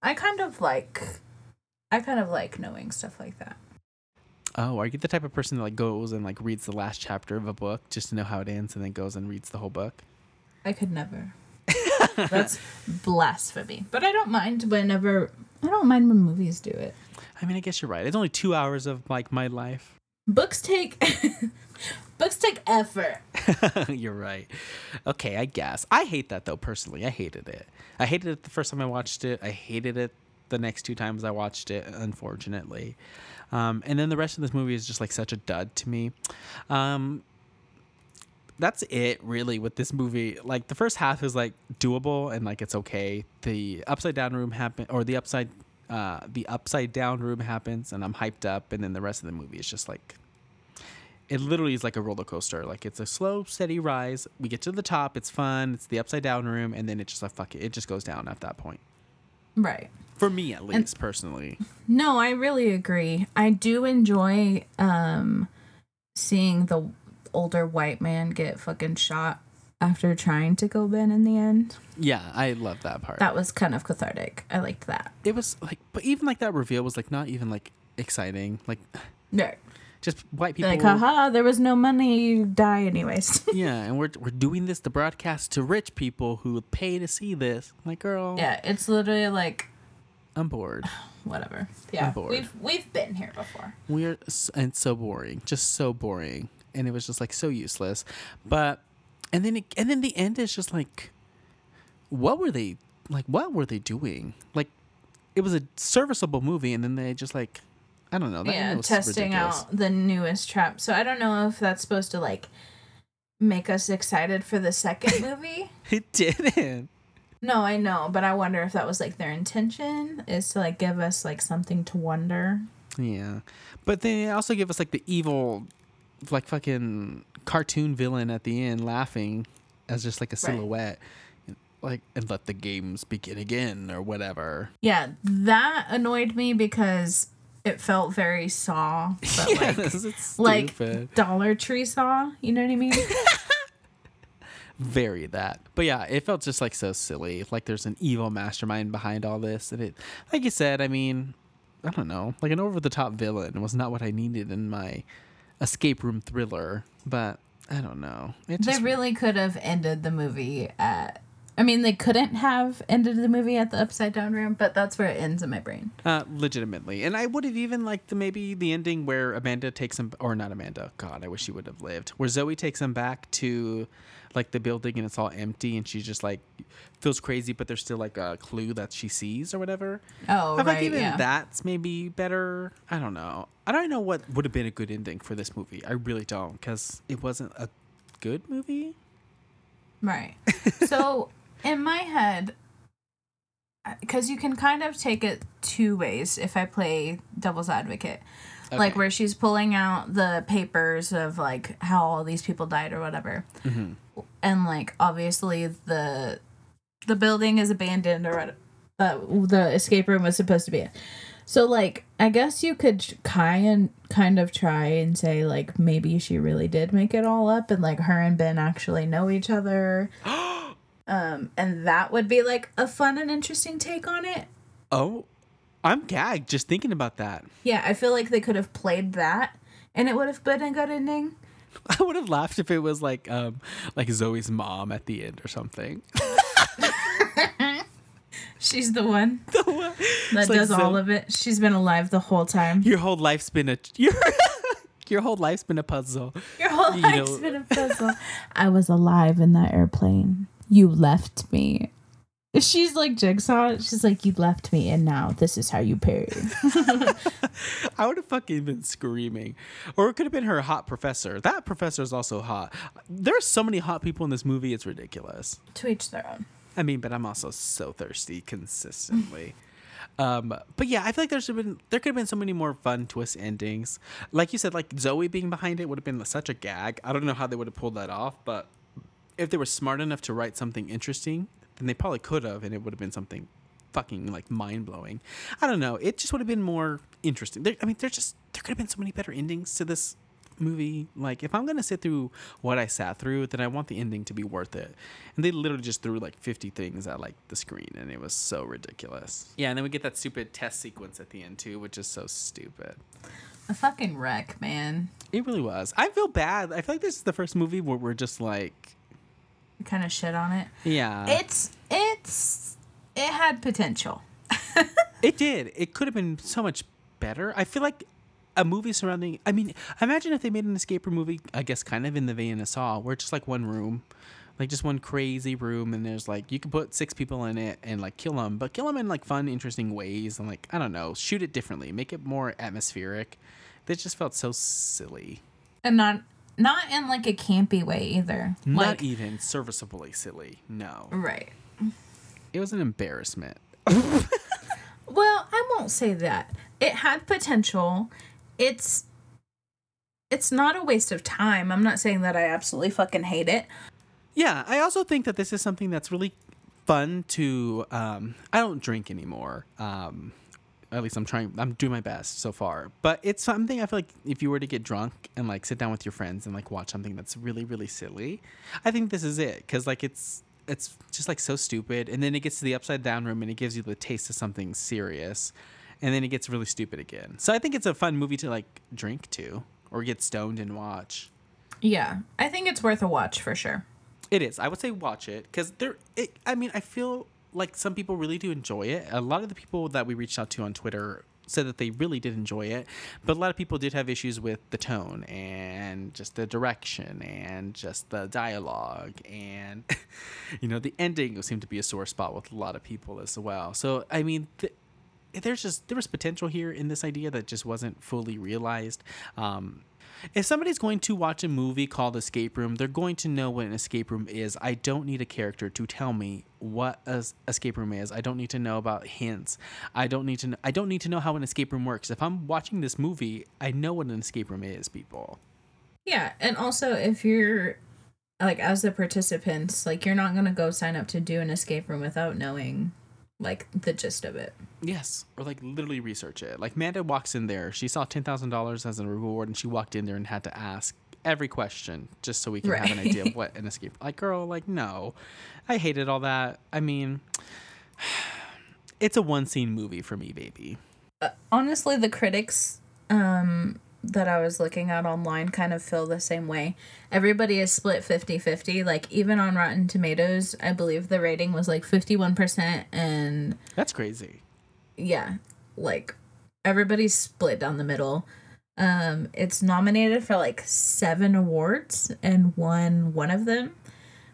I kind of like. I kind of like knowing stuff like that.
Oh, are you the type of person that, like, goes and, like, reads the last chapter of a book just to know how it ends and then goes and reads the whole book?
I could never. <laughs> That's blasphemy. But I don't mind whenever. I don't mind when movies do it.
I mean, I guess you're right. It's only two hours of, like, my life.
Books take. <laughs> books take effort. <laughs>
You're right. Okay, I guess. I hate that though personally. I hated it. I hated it the first time I watched it. I hated it the next two times I watched it, unfortunately. Um, and then the rest of this movie is just like such a dud to me. Um, that's it really with this movie. Like the first half is like doable and like it's okay. The upside down room happen or the upside uh the upside down room happens and I'm hyped up and then the rest of the movie is just like it literally is like a roller coaster. Like it's a slow, steady rise. We get to the top, it's fun, it's the upside down room, and then it just like fuck it, it just goes down at that point.
Right.
For me, at least, personally.
No, I really agree. I do enjoy um seeing the older white man get fucking shot after trying to go Ben in the end.
Yeah, I love that part.
That was kind of cathartic. I liked that.
it was like, but even like that reveal was like not even like exciting. Like,
No.
Just white people.
Like, haha, there was no money, you die anyways. <laughs>
Yeah, and we're we're doing this to broadcast to rich people who would pay to see this. Like, girl,
yeah, it's literally like
I'm bored. <sighs>
whatever. Yeah,
bored.
we've we've been here before.
We're and so boring, just so boring, and it was just like so useless. But and then it, and then the end is just like, what were they like? What were they doing? Like, it was a serviceable movie, and then they just like, I don't know. That
yeah, testing
ridiculous.
out the newest trap. So I don't know if that's supposed to like make us excited for the second <laughs> movie.
It didn't.
No, I know, but I wonder if that was like their intention is to like give us like something to wonder.
Yeah, but they also give us like the evil, like fucking cartoon villain at the end laughing as just like a silhouette, like and let the games begin again or whatever.
Yeah, that annoyed me because it felt very Saw, but <laughs> like
Yes, it's
like. Dollar Tree Saw. You know what I mean? <laughs>
very that. But yeah, it felt just like so silly. Like there's an evil mastermind behind all this, and it, like you said, I mean, I don't know, like an over the top villain was not what I needed in my escape room thriller. But I don't know. It
they really could have ended the movie at. I mean, they couldn't have ended the movie at the upside down room, but that's where it ends in my brain.
Uh, legitimately, and I would have even liked the, maybe the ending where Amanda takes him, or not Amanda. God, I wish she would have lived. Where Zoe takes him back to, like the building, and it's all empty, and she's just like feels crazy, but there's still like a clue that she sees or whatever.
Oh,
I
right,
like even
yeah.
that's maybe better. I don't know. I don't know what would have been a good ending for this movie. I really don't, because it wasn't a good movie.
Right. so in my head, because you can kind of take it two ways if I play devil's advocate. Like where she's pulling out the papers of like how all these people died or whatever,
Mm-hmm.
and like obviously the the building is abandoned or what, uh, the escape room was supposed to be. So like I guess you could kind kind of try and say like maybe she really did make it all up and like her and Ben actually know each other. <gasps> <gasps> um and that would be like a fun and interesting take on it.
Oh, I'm gagged just thinking about that.
Yeah, I feel like they could have played that and it would have been a good ending. <laughs>
I would have laughed if it was like um like Zoe's mom at the end or something. <laughs>
She's <laughs> the one that
It's like
does all
Zoe-
of it. She's been alive the whole time.
Your whole life's been a your your whole life's been a puzzle.
Your whole
You
life's
know-
been a puzzle. I was alive in that airplane. You left me. She's like Jigsaw. She's like, you left me, and now this is how you pay. <laughs>
I would have fucking been screaming. Or it could have been her hot professor. That professor is also hot. There are so many hot people in this movie, it's ridiculous.
to each their own.
I mean, but I'm also so thirsty consistently. <laughs> um, but yeah, I feel like there should have been there could have been so many more fun twist endings. Like you said, like Zoe being behind it would have been such a gag. I don't know how they would have pulled that off, but if they were smart enough to write something interesting, then they probably could have, and it would have been something fucking like mind blowing. I don't know. It just would have been more interesting. There, I mean, there's just there could have been so many better endings to this movie. Like, if I'm gonna sit through what I sat through, then I want the ending to be worth it. And they literally just threw like 50 things at like the screen, and it was so ridiculous. Yeah, and then we get that stupid test sequence at the end too, which is so stupid.
A fucking wreck, man.
It really was. I feel bad. I feel like this is the first movie where we're just like,
Kind of shit on it.
yeah,
It's it's it had potential. <laughs>
It did. It could have been so much better. I feel like a movie surrounding. I mean, imagine if they made an escape room movie. I guess kind of in the vein of Saw, where it's just like one room, like just one crazy room, and there's like you could put six people in it and like kill them, but kill them in like fun, interesting ways, and like I don't know, shoot it differently, make it more atmospheric. That just felt so silly.
And not not in like a campy way either.
Not
like
even serviceably silly. No,
right.
it was an embarrassment. <laughs>
Well, I won't say that. It had potential. It's it's not a waste of time. I'm not saying that I absolutely fucking hate it.
Yeah, I also think that this is something that's really fun to. Um, I don't drink anymore. Um, at least I'm trying. I'm doing my best so far. But it's something I feel like if you were to get drunk and like sit down with your friends and like watch something that's really really silly, I think this is it because like it's it's just like so stupid, and then it gets to the upside down room and it gives you the taste of something serious, and then it gets really stupid again. So I think it's a fun movie to like drink to or get stoned and watch.
Yeah, I think it's worth a watch for sure.
It is. I would say watch it because there. It, I mean, I feel like some people really do enjoy it. A lot of the people that we reached out to on Twitter said that they really did enjoy it, but a lot of people did have issues with the tone and just the direction and just the dialogue and <laughs> you know the ending seemed to be a sore spot with a lot of people as well. So I mean. Th- there's just there was potential here in this idea that just wasn't fully realized. Um, if somebody's going to watch a movie called Escape Room, they're going to know what an escape room is. I don't need a character to tell me what a escape room is. I don't need to know about hints. I don't need to. I don't need to know how an escape room works. If I'm watching this movie, I know what an escape room is. People.
Yeah, and also if you're like as the participants, like you're not gonna go sign up to do an escape room without knowing like the gist of it.
Yes, or like literally research it. Like Manda walks in there, she saw ten thousand dollars as a reward, and she walked in there and had to ask every question just so we can right. have an idea of what an escape. Like, girl, like no, I hated all that. I mean, <sighs> it's a one scene movie for me, baby.
Uh, honestly, the critics um that I was looking at online kind of feel the same way. Everybody is split 50 50. Like, even on Rotten Tomatoes, I believe the rating was like 51%. And
that's crazy.
Yeah. Like, everybody's split down the middle. Um, it's nominated for like seven awards and won one of them,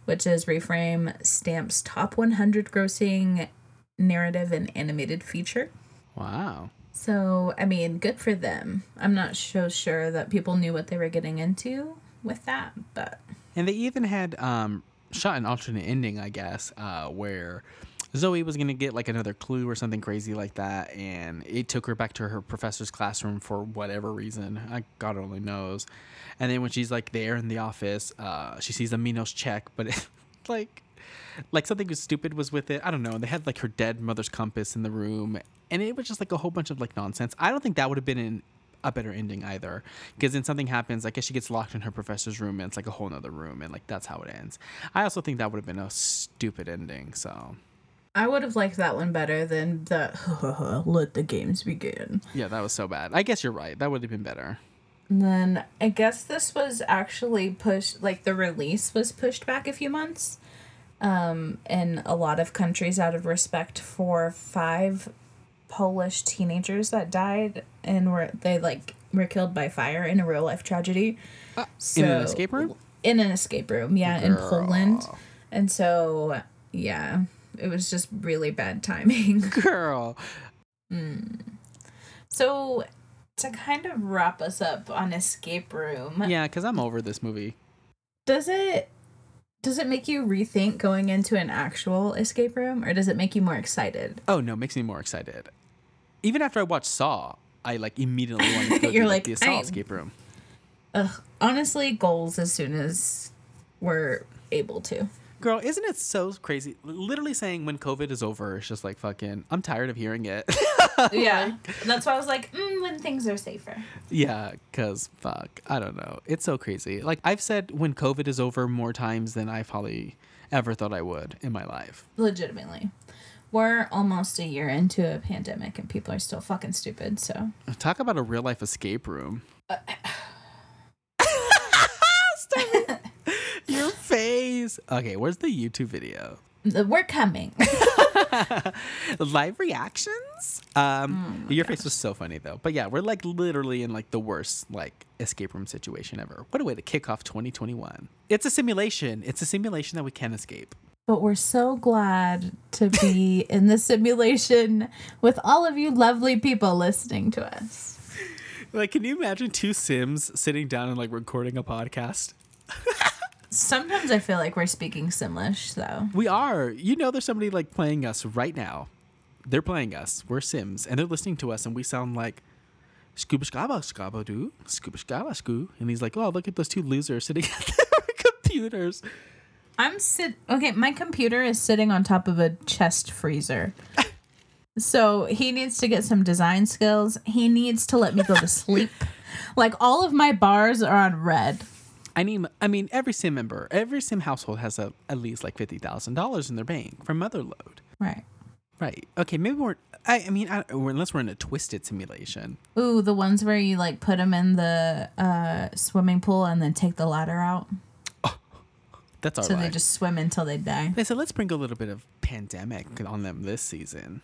which is Reframe Stamp's top 100 grossing narrative and animated feature.
Wow.
So, I mean, good for them. I'm not so sure that people knew what they were getting into with that, but.
And they even had um, shot an alternate ending, I guess, uh, where Zoe was going to get like another clue or something crazy like that. And it took her back to her professor's classroom for whatever reason. I, God only knows. And then when she's like there in the office, uh, she sees a Minos check, but <laughs> it, like like something stupid was with it. I don't know. They had like her dead mother's compass in the room, and it was just like a whole bunch of like nonsense. I don't think that would have been in a better ending either, because then something happens. I guess she gets locked in her professor's room, and it's like a whole nother room, and like that's how it ends. I also think that would have been a stupid ending. So.
I would have liked that one better than the <laughs> let the games begin.
Yeah, that was so bad. I guess you're right. That would have been better.
And then I guess this was actually pushed, like the release was pushed back a few months um, in a lot of countries out of respect for five Polish teenagers that died and were they like were killed by fire in a real life tragedy.
Uh, so, in an escape room?
In an escape room, yeah, Girl. in Poland. And so, yeah, it was just really bad timing. <laughs>
Girl.
Mm. So, to kind of wrap us up on Escape Room.
Yeah, because I'm over this movie.
Does it does it make you rethink going into an actual escape room or does it make you more excited?
Oh no, it makes me more excited. Even after I watched Saw, I like immediately wanted to <laughs> go
You're
to
like,
the Saw escape room.
Ugh, honestly, goals as soon as we're able to.
Girl, isn't it so crazy? Literally saying when COVID is over, it's just like fucking. I'm tired of hearing it. <laughs>
yeah, that's why I was like, mm, when things are safer.
Yeah, cause fuck, I don't know. It's so crazy. Like I've said, when COVID is over more times than I probably ever thought I would in my life.
Legitimately, we're almost a year into a pandemic, and people are still fucking stupid. So
talk about a real life escape room. Uh, <laughs> face. Okay, where's the YouTube video?
We're coming. <laughs>
Live reactions. Um, oh your face was so funny though. But yeah, we're like literally in like the worst like escape room situation ever. What a way to kick off 2021. It's a simulation. It's a simulation that we can escape.
But we're so glad to be <laughs> in the simulation with all of you lovely people listening to us.
Like, can you imagine two Sims sitting down and like recording a podcast? <laughs>
Sometimes I feel like we're speaking Simlish, though.
We are. You know, there's somebody like playing us right now. They're playing us. We're Sims, and they're listening to us, and we sound like scuba scaba scaba doo scuba scaba scoo. And he's like, oh, look at those two losers sitting <laughs> at their computers.
I'm sit okay, my computer is sitting on top of a chest freezer. <laughs> so he needs to get some design skills. He needs to let me go to sleep. <laughs> like all of my bars are on red.
I need. I mean, every sim member, every sim household has a at least like fifty thousand dollars in their bank from Motherlode.
Right.
Right. Okay. Maybe we're. I, I mean, I, unless we're in a twisted simulation.
Ooh, the ones where you like put them in the uh, swimming pool and then take the ladder out, <laughs>
That's all
so
right.
they just swim until they die.
They said let's bring a little bit of pandemic on them this season.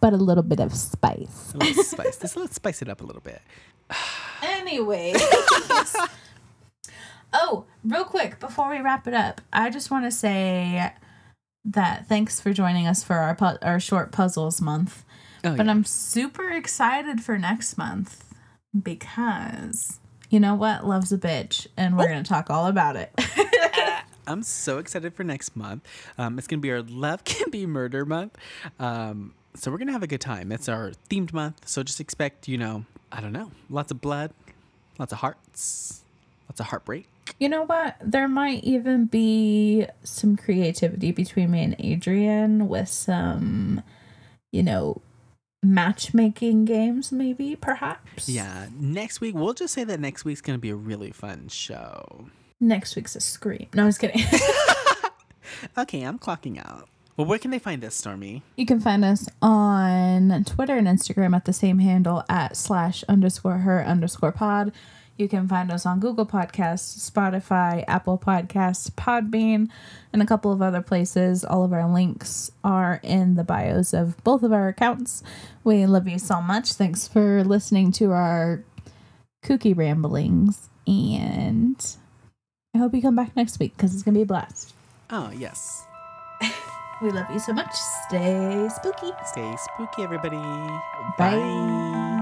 But a little bit of spice.
A little spice. Let's, <laughs> let's spice it up a little bit. <sighs>
Anyway. <laughs> oh, real quick before we wrap it up, I just want to say that thanks for joining us for our pu- our short puzzles month.
Oh,
But
yeah.
I'm super excited for next month because you know what? Love's a bitch, and we're going to talk all about it. <laughs> <laughs>
I'm so excited for next month. Um, it's gonna be our Love <laughs> Can Be Murder month. Um, so we're gonna have a good time. It's our themed month. So just expect, you know, I don't know, lots of blood, lots of hearts, lots of heartbreak.
You know what? There might even be some creativity between me and Adrian with some, you know, matchmaking games, maybe, perhaps.
Yeah. Next week, we'll just say that next week's gonna be a really fun show.
Next week's a scream. No, I was kidding. <laughs>
Okay, I'm clocking out. Well, where can they find us, Stormy?
you can find us on Twitter and Instagram at the same handle at slash underscore her underscore pod. You can find us on Google Podcasts, Spotify, Apple Podcasts, Podbean, and a couple of other places. All of our links are in the bios of both of our accounts. We love you so much. Thanks for listening to our kooky ramblings. And I hope you come back next week because it's going to be a blast.
Oh, yes. <laughs>
We love you so much. Stay spooky.
Stay spooky, everybody.
Bye.